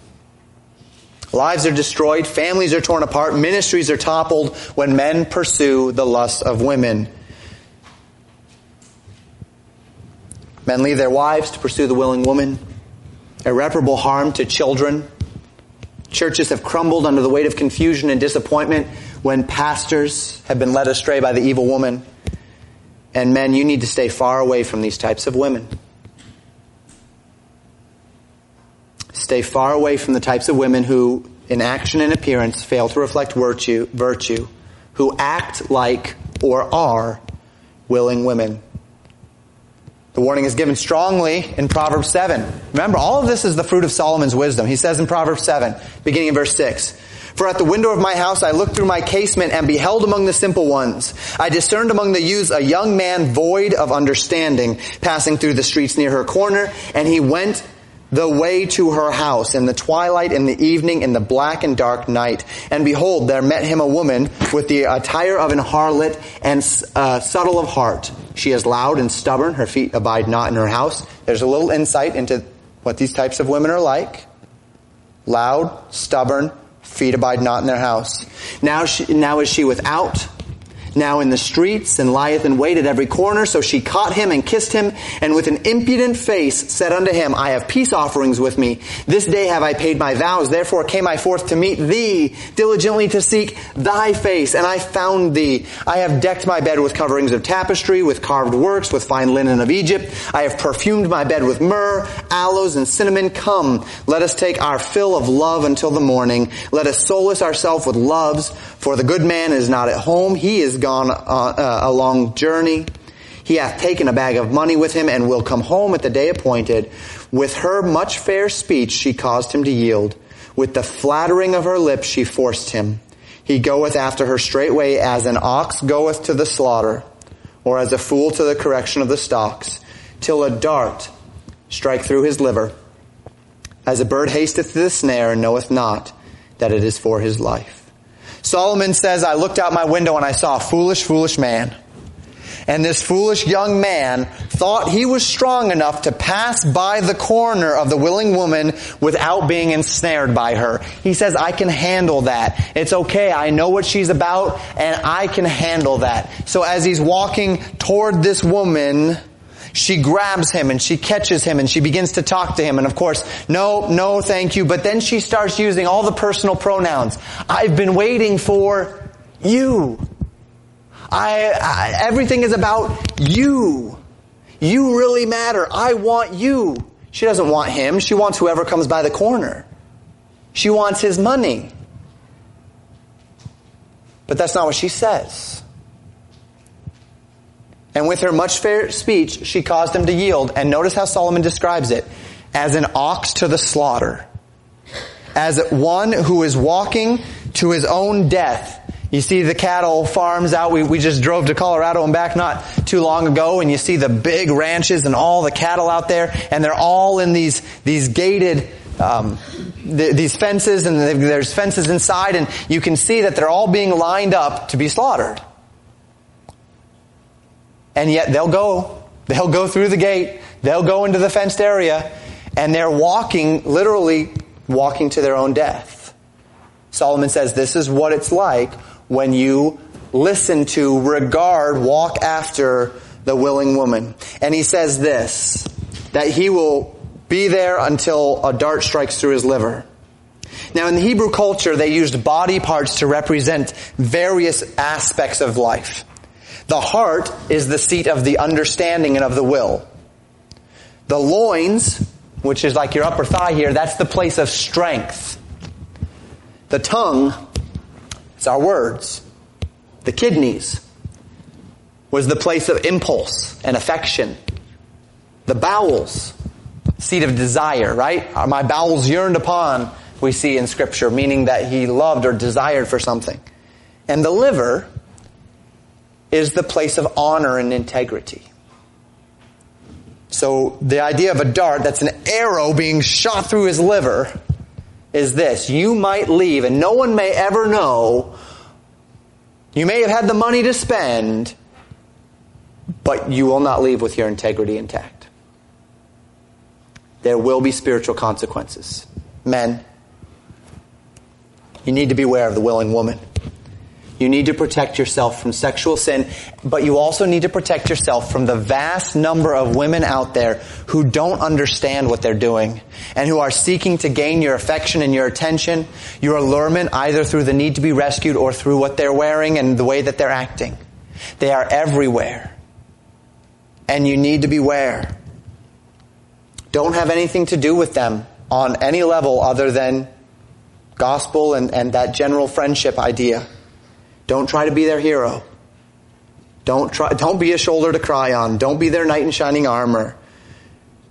Speaker 1: Lives are destroyed, families are torn apart, ministries are toppled when men pursue the lust of women. Men leave their wives to pursue the willing woman. Irreparable harm to children. Churches have crumbled under the weight of confusion and disappointment when pastors have been led astray by the evil woman. And men, you need to stay far away from these types of women. Stay far away from the types of women who, in action and appearance, fail to reflect virtue, virtue, who act like or are willing women. The warning is given strongly in Proverbs 7. Remember, all of this is the fruit of Solomon's wisdom. He says in Proverbs 7, beginning in verse 6, For at the window of my house I looked through my casement and beheld among the simple ones. I discerned among the youths a young man void of understanding, passing through the streets near her corner, and he went the way to her house in the twilight, in the evening, in the black and dark night. And behold, there met him a woman with the attire of an harlot and uh, subtle of heart. She is loud and stubborn. Her feet abide not in her house. There's a little insight into what these types of women are like. Loud, stubborn, feet abide not in their house. Now, she, now is she without. Now in the streets and lieth in wait at every corner. So she caught him and kissed him and with an impudent face said unto him, I have peace offerings with me. This day have I paid my vows. Therefore came I forth to meet thee, diligently to seek thy face. And I found thee. I have decked my bed with coverings of tapestry, with carved works, with fine linen of Egypt. I have perfumed my bed with myrrh, aloes, and cinnamon. Come, let us take our fill of love until the morning. Let us solace ourselves with loves, for the good man is not at home. He is gone uh, uh, a long journey. He hath taken a bag of money with him and will come home at the day appointed. With her much fair speech she caused him to yield. With the flattering of her lips she forced him. He goeth after her straightway as an ox goeth to the slaughter, or as a fool to the correction of the stocks, till a dart strike through his liver, as a bird hasteth to the snare and knoweth not that it is for his life. Solomon says, I looked out my window and I saw a foolish, foolish man. And this foolish young man thought he was strong enough to pass by the corner of the willing woman without being ensnared by her. He says, I can handle that. It's okay. I know what she's about and I can handle that. So as he's walking toward this woman, she grabs him and she catches him and she begins to talk to him. And of course, no, no, thank you. But then she starts using all the personal pronouns. I've been waiting for you. I, I, everything is about you. You really matter. I want you. She doesn't want him. She wants whoever comes by the corner. She wants his money. But that's not what she says. And with her much fair speech, she caused him to yield. And notice how Solomon describes it. As an ox to the slaughter. As one who is walking to his own death. You see the cattle farms out. We, we just drove to Colorado and back not too long ago and you see the big ranches and all the cattle out there and they're all in these, these gated, um, th- these fences and there's fences inside and you can see that they're all being lined up to be slaughtered. And yet they'll go. They'll go through the gate. They'll go into the fenced area and they're walking, literally walking to their own death. Solomon says this is what it's like when you listen to, regard, walk after the willing woman. And he says this, that he will be there until a dart strikes through his liver. Now in the Hebrew culture, they used body parts to represent various aspects of life. The heart is the seat of the understanding and of the will. The loins, which is like your upper thigh here, that's the place of strength. The tongue, it's our words. The kidneys was the place of impulse and affection. The bowels, seat of desire, right? Are My bowels yearned upon, we see in scripture, meaning that he loved or desired for something. And the liver, is the place of honor and integrity. So the idea of a dart that's an arrow being shot through his liver is this. You might leave and no one may ever know. You may have had the money to spend, but you will not leave with your integrity intact. There will be spiritual consequences. Men, you need to beware of the willing woman. You need to protect yourself from sexual sin, but you also need to protect yourself from the vast number of women out there who don't understand what they're doing and who are seeking to gain your affection and your attention, your allurement, either through the need to be rescued or through what they're wearing and the way that they're acting. They are everywhere. And you need to beware. Don't have anything to do with them on any level other than gospel and, and that general friendship idea. Don't try to be their hero. Don't try, don't be a shoulder to cry on. Don't be their knight in shining armor.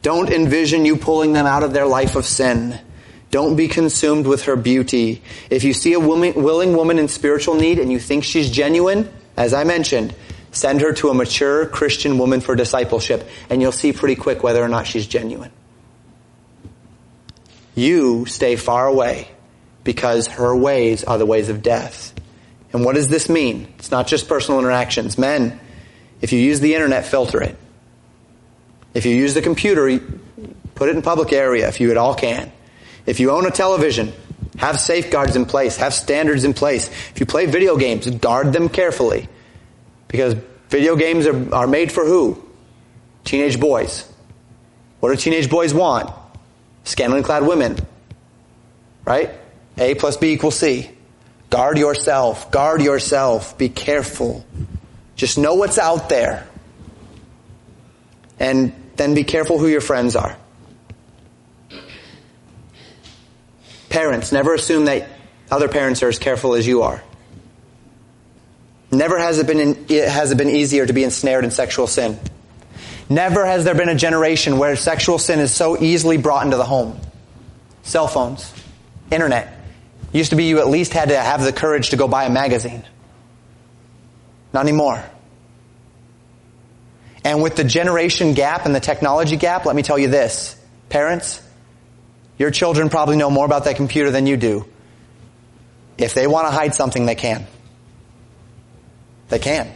Speaker 1: Don't envision you pulling them out of their life of sin. Don't be consumed with her beauty. If you see a woman, willing woman in spiritual need and you think she's genuine, as I mentioned, send her to a mature Christian woman for discipleship and you'll see pretty quick whether or not she's genuine. You stay far away because her ways are the ways of death. And what does this mean? It's not just personal interactions. Men, if you use the internet, filter it. If you use the computer, put it in public area if you at all can. If you own a television, have safeguards in place, have standards in place. If you play video games, guard them carefully. Because video games are, are made for who? Teenage boys. What do teenage boys want? Scantily clad women. Right? A plus B equals C. Guard yourself. Guard yourself. Be careful. Just know what's out there. And then be careful who your friends are. Parents, never assume that other parents are as careful as you are. Never has it been, in, has it been easier to be ensnared in sexual sin. Never has there been a generation where sexual sin is so easily brought into the home. Cell phones, internet. Used to be you at least had to have the courage to go buy a magazine. Not anymore. And with the generation gap and the technology gap, let me tell you this. Parents, your children probably know more about that computer than you do. If they want to hide something, they can. They can.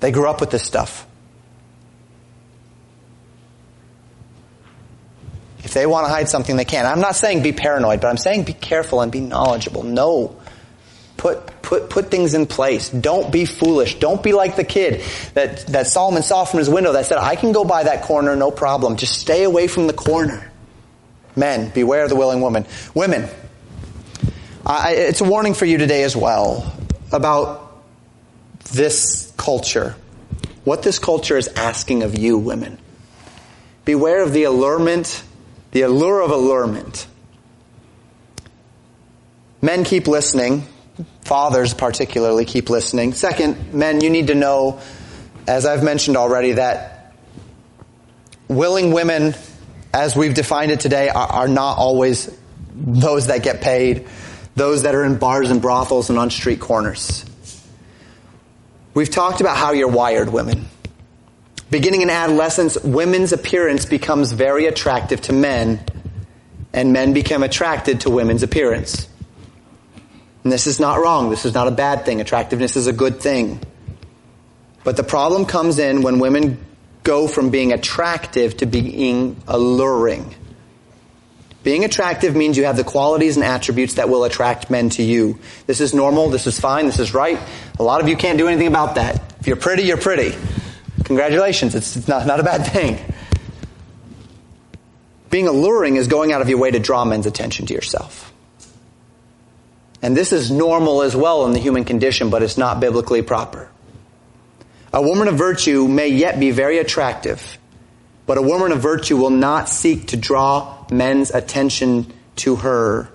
Speaker 1: They grew up with this stuff. If they want to hide something, they can. I'm not saying be paranoid, but I'm saying be careful and be knowledgeable. No. Put, put, put things in place. Don't be foolish. Don't be like the kid that, that Solomon saw from his window that said, I can go by that corner, no problem. Just stay away from the corner. Men, beware of the willing woman. Women, I, it's a warning for you today as well about this culture. What this culture is asking of you, women. Beware of the allurement the allure of allurement. Men keep listening. Fathers particularly keep listening. Second, men, you need to know, as I've mentioned already, that willing women, as we've defined it today, are, are not always those that get paid, those that are in bars and brothels and on street corners. We've talked about how you're wired, women. Beginning in adolescence, women's appearance becomes very attractive to men, and men become attracted to women's appearance. And this is not wrong. This is not a bad thing. Attractiveness is a good thing. But the problem comes in when women go from being attractive to being alluring. Being attractive means you have the qualities and attributes that will attract men to you. This is normal. This is fine. This is right. A lot of you can't do anything about that. If you're pretty, you're pretty. Congratulations. It's not, not a bad thing. Being alluring is going out of your way to draw men's attention to yourself. And this is normal as well in the human condition, but it's not biblically proper. A woman of virtue may yet be very attractive, but a woman of virtue will not seek to draw men's attention to her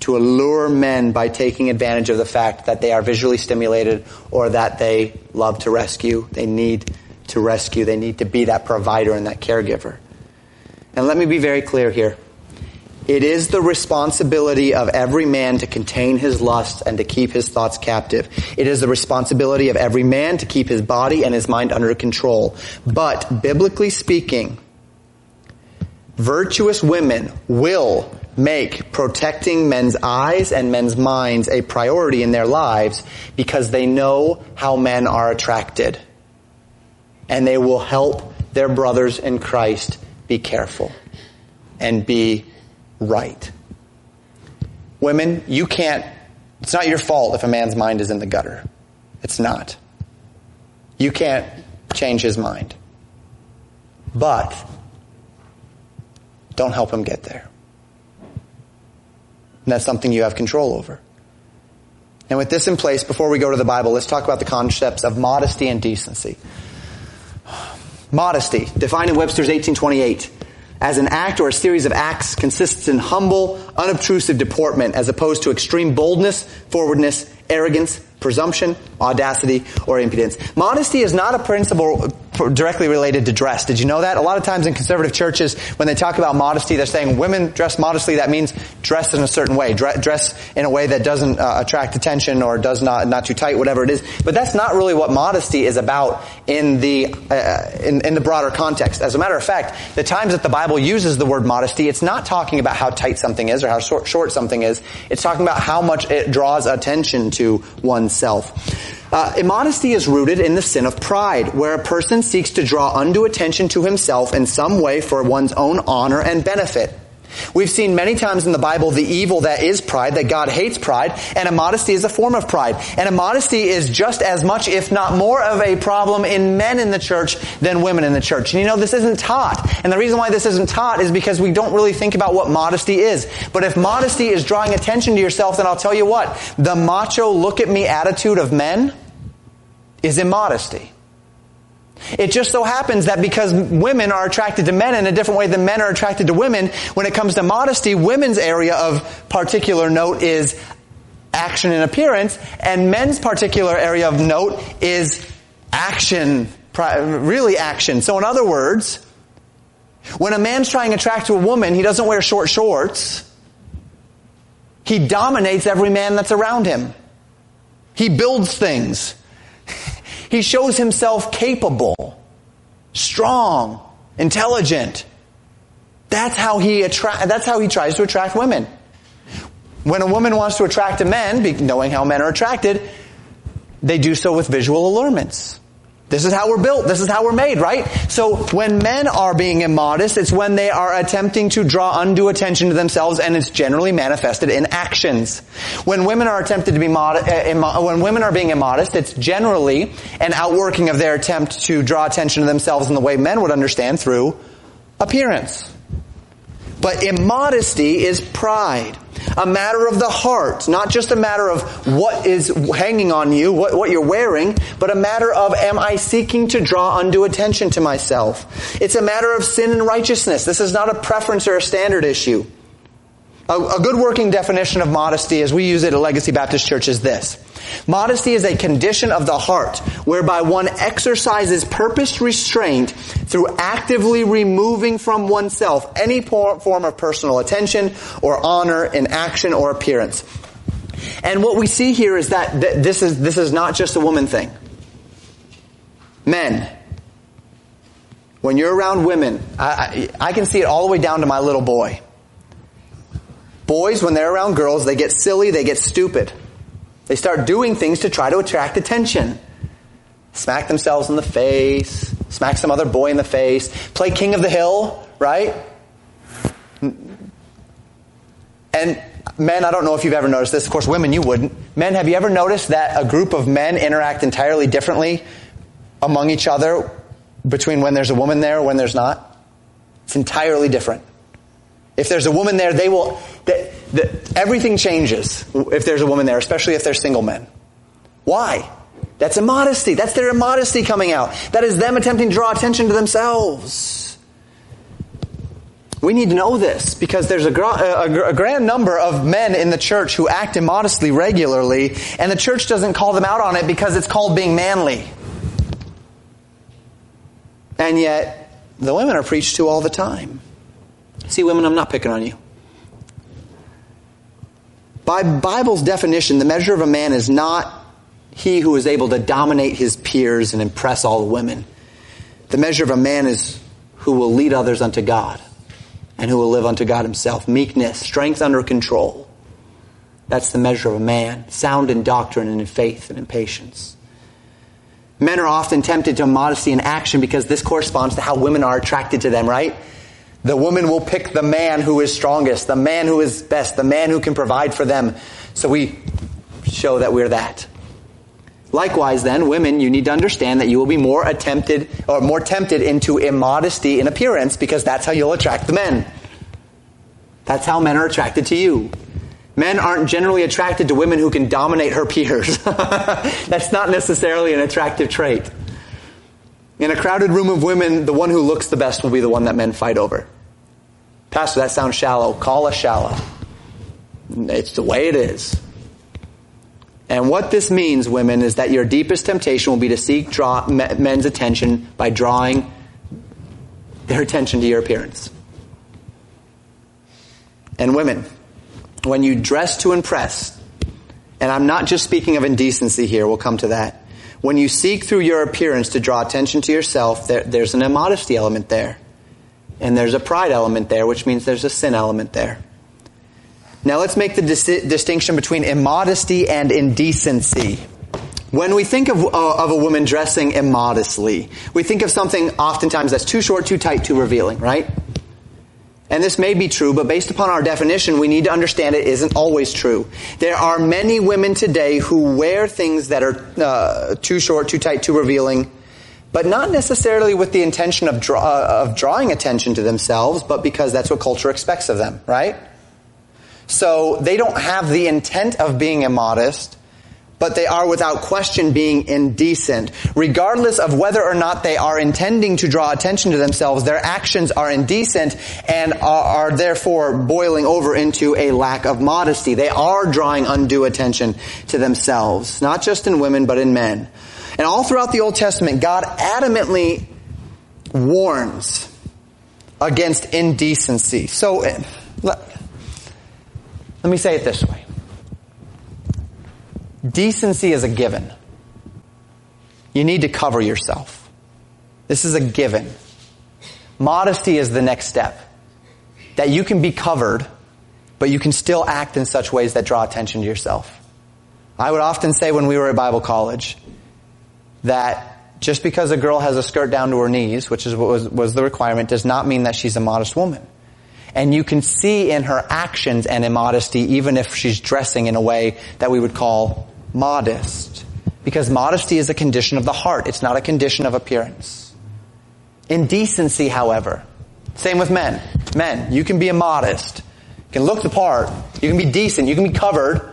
Speaker 1: to allure men by taking advantage of the fact that they are visually stimulated or that they love to rescue. They need to rescue. They need to be that provider and that caregiver. And let me be very clear here. It is the responsibility of every man to contain his lusts and to keep his thoughts captive. It is the responsibility of every man to keep his body and his mind under control. But, biblically speaking, virtuous women will make protecting men's eyes and men's minds a priority in their lives because they know how men are attracted and they will help their brothers in Christ be careful and be right. Women, you can't, it's not your fault if a man's mind is in the gutter. It's not. You can't change his mind. But don't help him get there. And that's something you have control over. And with this in place, before we go to the Bible, let's talk about the concepts of modesty and decency. Modesty, defined in Webster's 1828, as an act or a series of acts consists in humble, unobtrusive deportment as opposed to extreme boldness, forwardness, arrogance, presumption, audacity, or impudence. Modesty is not a principle directly related to dress. Did you know that? A lot of times in conservative churches, when they talk about modesty, they're saying women dress modestly. That means dress in a certain way, dress in a way that doesn't uh, attract attention or does not not too tight, whatever it is. But that's not really what modesty is about in the uh, in, in the broader context. As a matter of fact, the times that the Bible uses the word modesty, it's not talking about how tight something is or how short, short something is. It's talking about how much it draws attention to oneself. Uh, immodesty is rooted in the sin of pride, where a person seeks to draw undue attention to himself in some way for one's own honor and benefit. We've seen many times in the Bible the evil that is pride, that God hates pride, and immodesty is a form of pride. And immodesty is just as much, if not more of a problem in men in the church than women in the church. And you know, this isn't taught. And the reason why this isn't taught is because we don't really think about what modesty is. But if modesty is drawing attention to yourself, then I'll tell you what, the macho look at me attitude of men is immodesty. It just so happens that because women are attracted to men in a different way than men are attracted to women, when it comes to modesty, women's area of particular note is action and appearance, and men's particular area of note is action, really action. So in other words, when a man's trying to attract to a woman, he doesn't wear short shorts. He dominates every man that's around him. He builds things. He shows himself capable, strong, intelligent. That's how he attract, that's how he tries to attract women. When a woman wants to attract a man, knowing how men are attracted, they do so with visual allurements. This is how we're built. This is how we're made, right? So when men are being immodest, it's when they are attempting to draw undue attention to themselves and it's generally manifested in actions. When women are attempted to be mod- uh, when women are being immodest, it's generally an outworking of their attempt to draw attention to themselves in the way men would understand through appearance. But immodesty is pride. A matter of the heart, not just a matter of what is hanging on you, what, what you're wearing, but a matter of am I seeking to draw undue attention to myself? It's a matter of sin and righteousness. This is not a preference or a standard issue. A, good working definition of modesty as we use it at Legacy Baptist Church is this. Modesty is a condition of the heart whereby one exercises purposed restraint through actively removing from oneself any form of personal attention or honor in action or appearance. And what we see here is that this is, this is not just a woman thing. Men, when you're around women, I, I, I can see it all the way down to my little boy. Boys, when they're around girls, they get silly, they get stupid. They start doing things to try to attract attention. Smack themselves in the face, smack some other boy in the face, play king of the hill, right? And men, I don't know if you've ever noticed this. Of course, women, you wouldn't. Men, have you ever noticed that a group of men interact entirely differently among each other between when there's a woman there or when there's not? It's entirely different. If there's a woman there, they will, everything changes if there's a woman there, especially if they're single men. Why? That's immodesty. That's their immodesty coming out. That is them attempting to draw attention to themselves. We need to know this because there's a, a, a, grand number of men in the church who act immodestly regularly, and the church doesn't call them out on it because it's called being manly. And yet, the women are preached to all the time. See, women, I'm not picking on you. By Bible's definition, the measure of a man is not he who is able to dominate his peers and impress all the women. The measure of a man is who will lead others unto God and who will live unto God himself. Meekness, strength under control. That's the measure of a man. Sound in doctrine and in faith and in patience. Men are often tempted to modesty in action because this corresponds to how women are attracted to them, right? The woman will pick the man who is strongest, the man who is best, the man who can provide for them. So we show that we're that. Likewise, then, women, you need to understand that you will be more attempted or more tempted into immodesty in appearance because that's how you'll attract the men. That's how men are attracted to you. Men aren't generally attracted to women who can dominate her peers. that's not necessarily an attractive trait. In a crowded room of women, the one who looks the best will be the one that men fight over. Pastor, that sounds shallow. Call us shallow. It's the way it is. And what this means, women, is that your deepest temptation will be to seek draw, men's attention by drawing their attention to your appearance. And women, when you dress to impress, and I'm not just speaking of indecency here, we'll come to that. When you seek through your appearance to draw attention to yourself, there, there's an immodesty element there. And there's a pride element there, which means there's a sin element there. Now let's make the dis- distinction between immodesty and indecency. When we think of, uh, of a woman dressing immodestly, we think of something oftentimes that's too short, too tight, too revealing, right? and this may be true, but based upon our definition, we need to understand it isn't always true. There are many women today who wear things that are uh, too short, too tight, too revealing, but not necessarily with the intention of, draw, uh, of drawing attention to themselves, but because that's what culture expects of them, right? So they don't have the intent of being immodest, but they are without question being indecent. Regardless of whether or not they are intending to draw attention to themselves, their actions are indecent and are, are, therefore boiling over into a lack of modesty. They are drawing undue attention to themselves, not just in women, but in men. And all throughout the Old Testament, God adamantly warns against indecency. So, eh, let, let me say it this way. Decency is a given. You need to cover yourself. This is a given. Modesty is the next step. That you can be covered, but you can still act in such ways that draw attention to yourself. I would often say when we were at Bible college that just because a girl has a skirt down to her knees, which is what was, was the requirement, does not mean that she's a modest woman. And you can see in her actions an immodesty even if she's dressing in a way that we would call modest. Because modesty is a condition of the heart. It's not a condition of appearance. Indecency, however, same with men. Men, you can be immodest. You can look the part. You can be decent. You can be covered,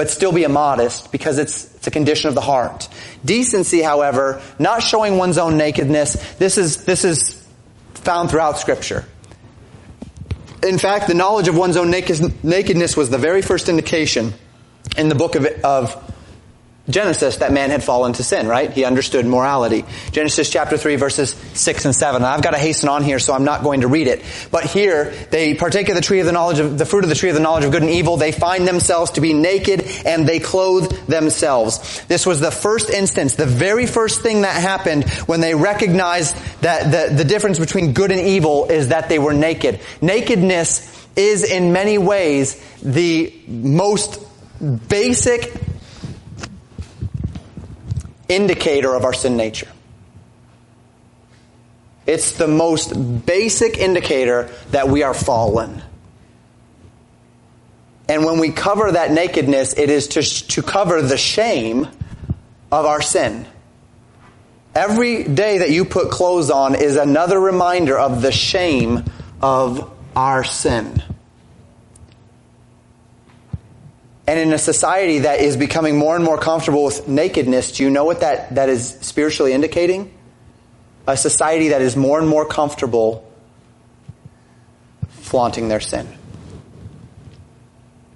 Speaker 1: but still be immodest because it's, it's a condition of the heart. Decency, however, not showing one's own nakedness, this is, this is found throughout scripture. In fact, the knowledge of one's own nakedness was the very first indication in the book of, of Genesis that man had fallen to sin, right? He understood morality. Genesis chapter 3 verses 6 and 7. And I've got to hasten on here, so I'm not going to read it. But here, they partake of the tree of the knowledge of, the fruit of the tree of the knowledge of good and evil. They find themselves to be naked and they clothe themselves. This was the first instance, the very first thing that happened when they recognized that the, the difference between good and evil is that they were naked. Nakedness is in many ways the most basic indicator of our sin nature. It's the most basic indicator that we are fallen. And when we cover that nakedness, it is to, to cover the shame of our sin. Every day that you put clothes on is another reminder of the shame of our sin. And in a society that is becoming more and more comfortable with nakedness, do you know what that, that is spiritually indicating? A society that is more and more comfortable flaunting their sin.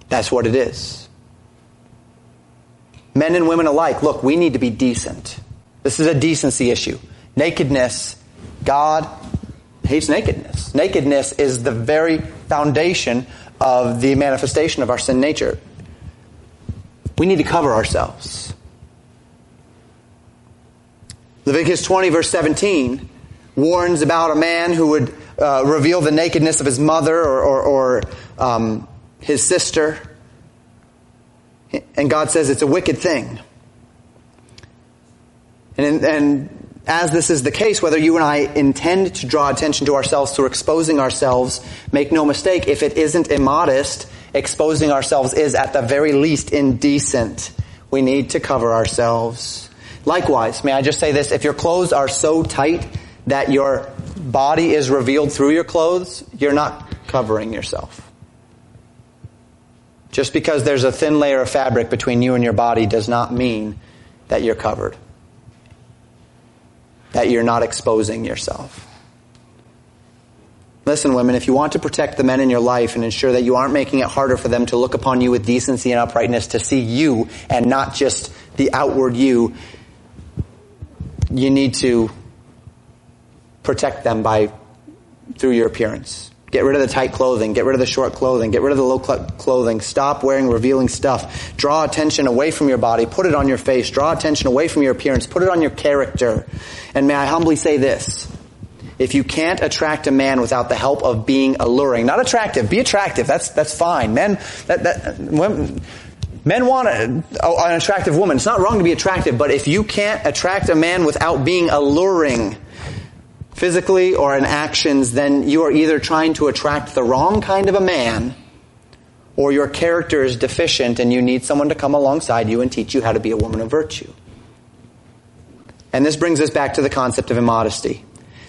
Speaker 1: That's what it is. Men and women alike, look, we need to be decent. This is a decency issue. Nakedness, God hates nakedness. Nakedness is the very foundation of the manifestation of our sin nature. We need to cover ourselves. Leviticus 20 verse 17 warns about a man who would uh, reveal the nakedness of his mother or, or, or um, his sister. And God says it's a wicked thing. And, and as this is the case, whether you and I intend to draw attention to ourselves through exposing ourselves, make no mistake, if it isn't immodest, exposing ourselves is at the very least indecent. We need to cover ourselves. Likewise, may I just say this, if your clothes are so tight that your body is revealed through your clothes, you're not covering yourself. Just because there's a thin layer of fabric between you and your body does not mean that you're covered. That you're not exposing yourself. Listen, women, if you want to protect the men in your life and ensure that you aren't making it harder for them to look upon you with decency and uprightness, to see you and not just the outward you, you need to protect them by, through your appearance. Get rid of the tight clothing. Get rid of the short clothing. Get rid of the low clothing. Stop wearing revealing stuff. Draw attention away from your body. Put it on your face. Draw attention away from your appearance. Put it on your character. And may I humbly say this if you can't attract a man without the help of being alluring, not attractive, be attractive. That's that's fine. Men that, that women, men want a, an attractive woman. It's not wrong to be attractive, but if you can't attract a man without being alluring, physically or in actions, then you are either trying to attract the wrong kind of a man or your character is deficient and you need someone to come alongside you and teach you how to be a woman of virtue. And this brings us back to the concept of immodesty.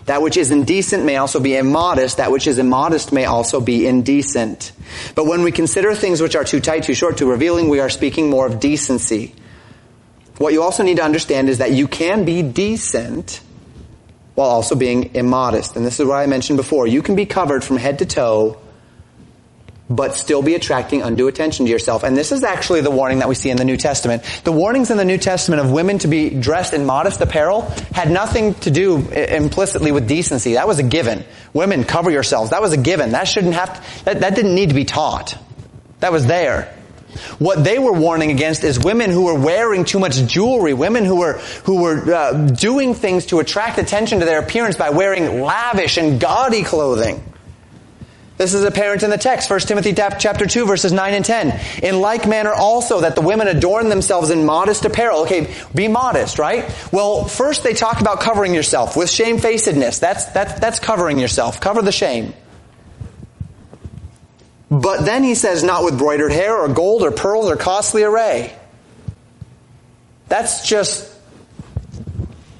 Speaker 1: That which is indecent may also be immodest. That which is immodest may also be indecent. But when we consider things which are too tight, too short, too revealing, we are speaking more of decency. What you also need to understand is that you can be decent while also being immodest. And this is what I mentioned before. You can be covered from head to toe but still be attracting undue attention to yourself. And this is actually the warning that we see in the New Testament. The warnings in the New Testament of women to be dressed in modest apparel had nothing to do implicitly with decency. That was a given. Women, cover yourselves. That was a given. That shouldn't have, to, that, that didn't need to be taught. That was there. What they were warning against is women who were wearing too much jewelry, women who were who were uh, doing things to attract attention to their appearance by wearing lavish and gaudy clothing. This is apparent in the text, 1 Timothy chapter 2 verses 9 and 10. In like manner also that the women adorn themselves in modest apparel. Okay, be modest, right? Well, first they talk about covering yourself with shamefacedness. That's, that's, that's covering yourself. Cover the shame. But then he says not with broidered hair or gold or pearls or costly array. That's just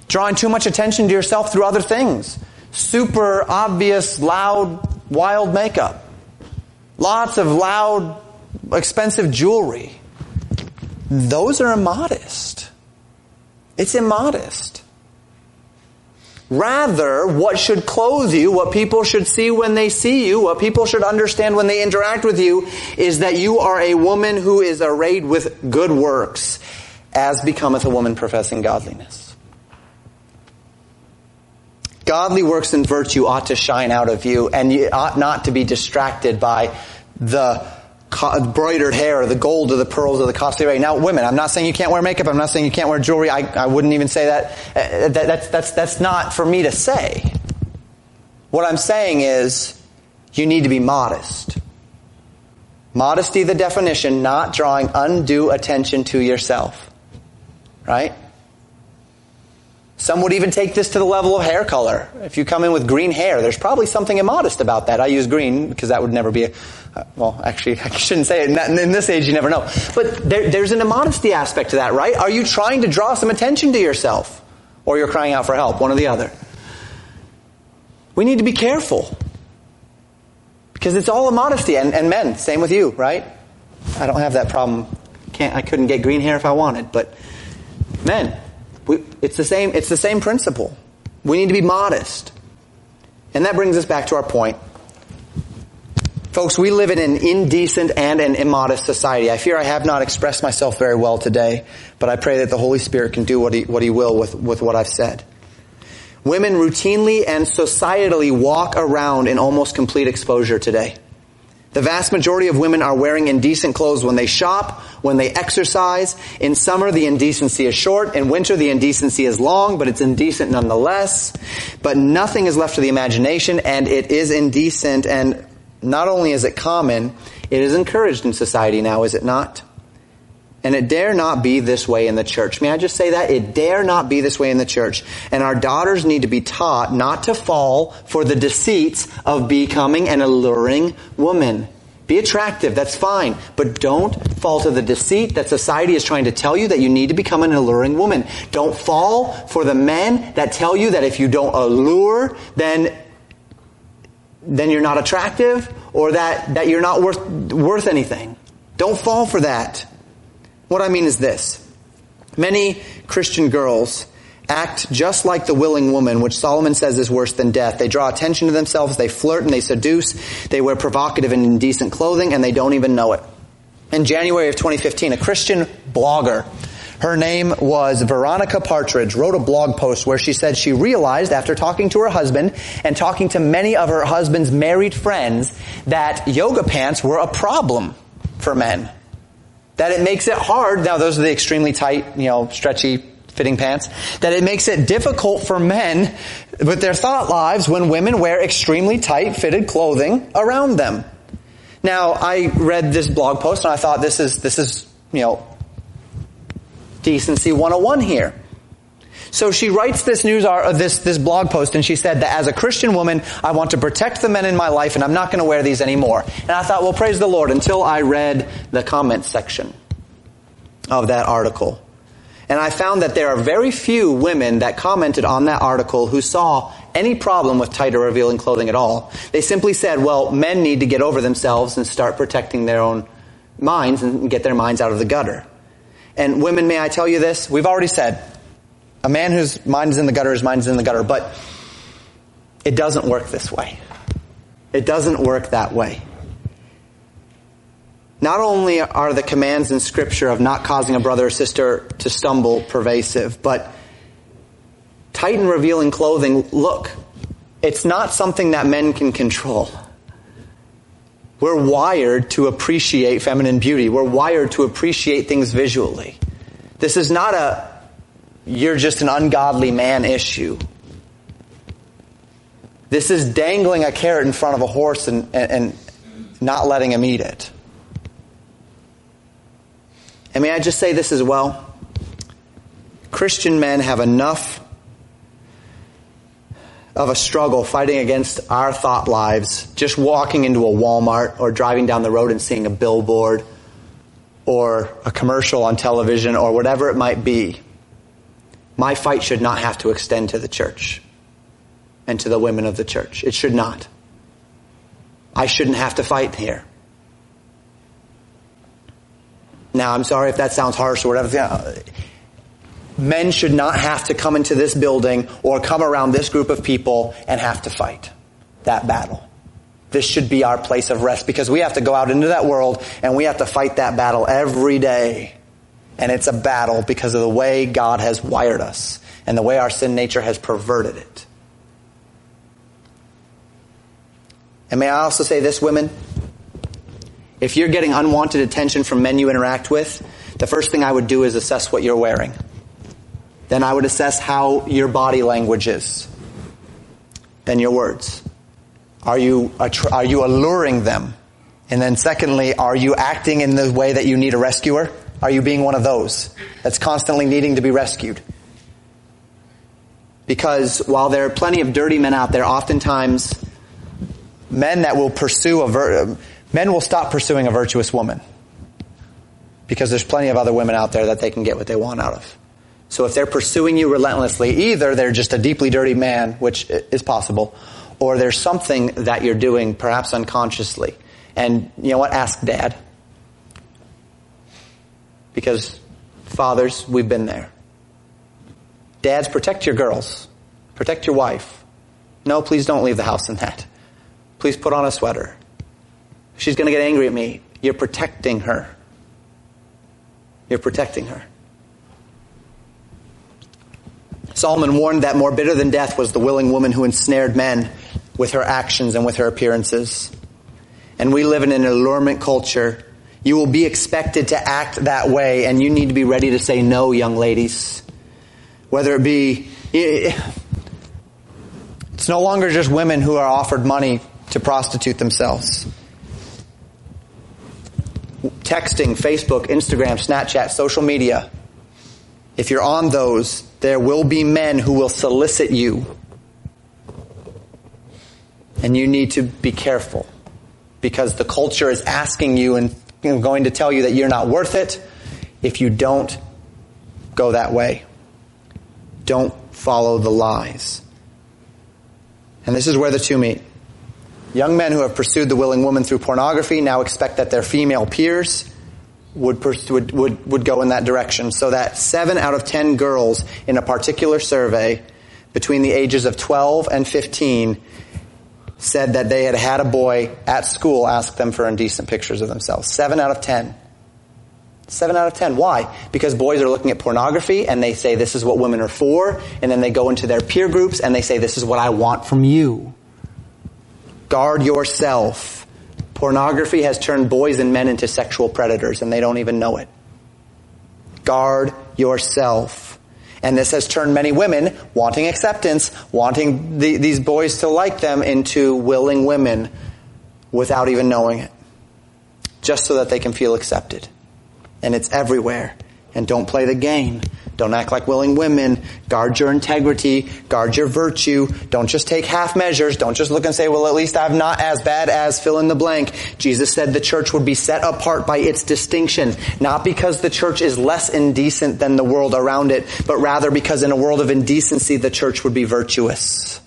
Speaker 1: drawing too much attention to yourself through other things. Super obvious, loud wild makeup, lots of loud, expensive jewelry. Those are immodest. It's immodest. Rather, what should clothe you, what people should see when they see you, what people should understand when they interact with you, is that you are a woman who is arrayed with good works, as becometh a woman professing godliness. Godly works and virtue ought to shine out of you, and you ought not to be distracted by the embroidered hair, or the gold, or the pearls, or the costly array. Now, women, I'm not saying you can't wear makeup. I'm not saying you can't wear jewelry. I, I wouldn't even say that. Uh, that. That's, that's, that's not for me to say. What I'm saying is, you need to be modest. Modesty, the definition, not drawing undue attention to yourself. Right? Some would even take this to the level of hair color. If you come in with green hair, there's probably something immodest about that. I use green because that would never be a, uh, well, actually, I shouldn't say it. In, this age, you never know. But there, there's an immodesty aspect to that, right? Are you trying to draw some attention to yourself? Or you're crying out for help, one or the other. We need to be careful. Because it's all immodesty. And, and men, same with you, right? I don't have that problem. Can't, I couldn't get green hair if I wanted, but men, we, it's the same, it's the same principle. We need to be modest. And that brings us back to our point. Folks, we live in an indecent and an immodest society. I fear I have not expressed myself very well today, but I pray that the Holy Spirit can do what He, what he will with, with what I've said. Women routinely and societally walk around in almost complete exposure today. The vast majority of women are wearing indecent clothes when they shop, when they exercise. In summer, the indecency is short. In winter, the indecency is long, but it's indecent nonetheless. But nothing is left to the imagination, and it is indecent. And not only is it common, it is encouraged in society now, is it not? And it dare not be this way in the church. May I just say that? It dare not be this way in the church. And our daughters need to be taught not to fall for the deceits of becoming an alluring woman. Be attractive, that's fine. But don't fall to the deceit that society is trying to tell you that you need to become an alluring woman. Don't fall for the men that tell you that if you don't allure, then then you're not attractive or that, that you're not worth, worth anything. Don't fall for that. What I mean is this. Many Christian girls act just like the willing woman, which Solomon says is worse than death. They draw attention to themselves, they flirt and they seduce, they wear provocative and indecent clothing, and they don't even know it. In January of 2015, a Christian blogger, her name was Veronica Partridge, wrote a blog post where she said she realized after talking to her husband and talking to many of her husband's married friends that yoga pants were a problem for men that it makes it hard. Now those are the extremely tight, you know, stretchy fitting pants. That it makes it difficult for men with their thought lives when women wear extremely tight fitted clothing around them. Now I read this blog post and I thought this is, this is, you know, decency 101 here. So she writes this news, uh, this, this blog post and she said that as a Christian woman, I want to protect the men in my life and I'm not going to wear these anymore. And I thought, well, praise the Lord until I read the comment section of that article. And I found that there are very few women that commented on that article who saw any problem with tighter revealing clothing at all. They simply said, well, men need to get over themselves and start protecting their own minds and get their minds out of the gutter. And women, may I tell you this? We've already said, a man whose mind is in the gutter, his mind is in the gutter, but it doesn't work this way. It doesn't work that way. Not only are the commands in scripture of not causing a brother or sister to stumble pervasive, but tight and revealing clothing, look, it's not something that men can control. We're wired to appreciate feminine beauty. We're wired to appreciate things visually. This is not a, you're just an ungodly man issue. This is dangling a carrot in front of a horse and, and, and not letting him eat it. And may I just say this as well? Christian men have enough of a struggle fighting against our thought lives, just walking into a Walmart or driving down the road and seeing a billboard or a commercial on television or whatever it might be. My fight should not have to extend to the church and to the women of the church. It should not. I shouldn't have to fight here. Now, I'm sorry if that sounds harsh or whatever. Men should not have to come into this building or come around this group of people and have to fight that battle. This should be our place of rest because we have to go out into that world and we have to fight that battle every day. And it's a battle because of the way God has wired us and the way our sin nature has perverted it. And may I also say this, women? If you're getting unwanted attention from men you interact with, the first thing I would do is assess what you're wearing. Then I would assess how your body language is. Then your words. Are you, are you alluring them? And then secondly, are you acting in the way that you need a rescuer? Are you being one of those that's constantly needing to be rescued? Because while there are plenty of dirty men out there, oftentimes men that will pursue a ver- Men will stop pursuing a virtuous woman because there's plenty of other women out there that they can get what they want out of. So if they're pursuing you relentlessly, either they're just a deeply dirty man, which is possible, or there's something that you're doing perhaps unconsciously. And you know what? Ask dad. Because fathers, we've been there. Dads, protect your girls. Protect your wife. No, please don't leave the house in that. Please put on a sweater. She's going to get angry at me. You're protecting her. You're protecting her. Solomon warned that more bitter than death was the willing woman who ensnared men with her actions and with her appearances. And we live in an allurement culture. You will be expected to act that way, and you need to be ready to say no, young ladies. Whether it be, it's no longer just women who are offered money to prostitute themselves texting, Facebook, Instagram, Snapchat, social media, if you're on those, there will be men who will solicit you. And you need to be careful because the culture is asking you and going to tell you that you're not worth it if you don't go that way. Don't follow the lies. And this is where the two meet. Young men who have pursued the willing woman through pornography now expect that their female peers would, would, would, would go in that direction. So that seven out of ten girls in a particular survey between the ages of 12 and 15 said that they had had a boy at school ask them for indecent pictures of themselves. Seven out of ten. Seven out of ten. Why? Because boys are looking at pornography and they say this is what women are for, and then they go into their peer groups and they say this is what I want from you. Guard yourself. Pornography has turned boys and men into sexual predators and they don't even know it. Guard yourself. And this has turned many women wanting acceptance, wanting the, these boys to like them into willing women without even knowing it. Just so that they can feel accepted. And it's everywhere. And don't play the game. Don't act like willing women. Guard your integrity. Guard your virtue. Don't just take half measures. Don't just look and say, well, at least I'm not as bad as fill in the blank. Jesus said the church would be set apart by its distinction, not because the church is less indecent than the world around it, but rather because in a world of indecency, the church would be virtuous.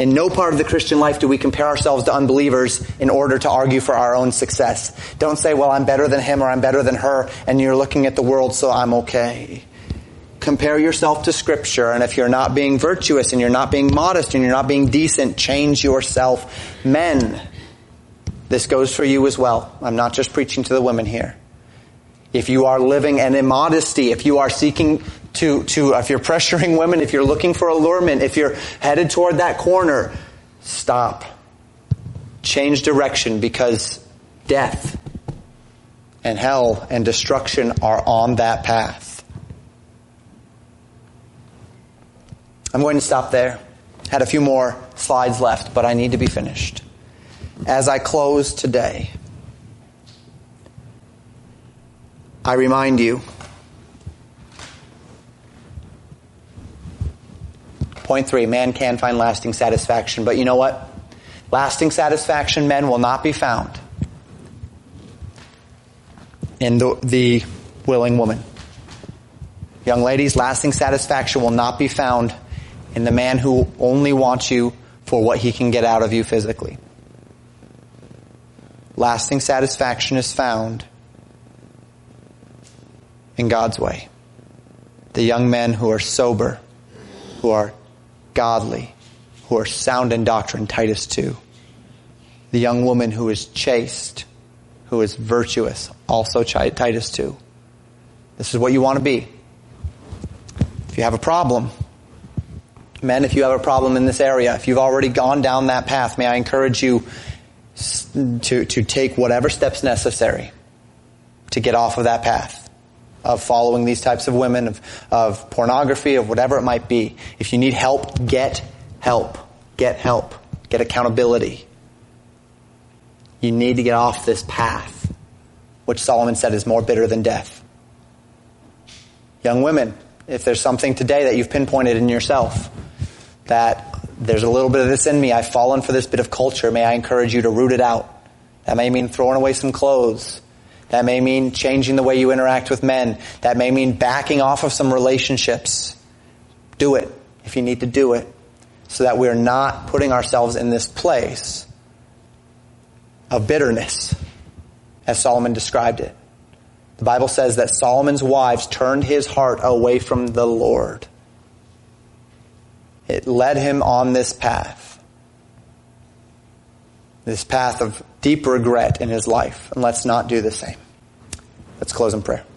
Speaker 1: In no part of the Christian life do we compare ourselves to unbelievers in order to argue for our own success. Don't say, well, I'm better than him or I'm better than her, and you're looking at the world, so I'm okay. Compare yourself to scripture, and if you're not being virtuous and you're not being modest and you're not being decent, change yourself. Men, this goes for you as well. I'm not just preaching to the women here. If you are living in immodesty, if you are seeking to, to, if you're pressuring women, if you're looking for allurement, if you're headed toward that corner, stop. Change direction because death and hell and destruction are on that path. I'm going to stop there. Had a few more slides left, but I need to be finished. As I close today, I remind you Point three, man can find lasting satisfaction, but you know what? Lasting satisfaction, men, will not be found in the, the willing woman. Young ladies, lasting satisfaction will not be found in the man who only wants you for what he can get out of you physically. Lasting satisfaction is found in God's way. The young men who are sober, who are godly, who are sound in doctrine, Titus 2. The young woman who is chaste, who is virtuous, also Titus 2. This is what you want to be. If you have a problem, men, if you have a problem in this area, if you've already gone down that path, may I encourage you to, to take whatever steps necessary to get off of that path of following these types of women, of, of pornography, of whatever it might be. If you need help, get help. Get help. Get accountability. You need to get off this path, which Solomon said is more bitter than death. Young women, if there's something today that you've pinpointed in yourself, that there's a little bit of this in me, I've fallen for this bit of culture, may I encourage you to root it out. That may mean throwing away some clothes. That may mean changing the way you interact with men. That may mean backing off of some relationships. Do it if you need to do it so that we're not putting ourselves in this place of bitterness as Solomon described it. The Bible says that Solomon's wives turned his heart away from the Lord. It led him on this path. This path of deep regret in his life. And let's not do the same. Let's close in prayer.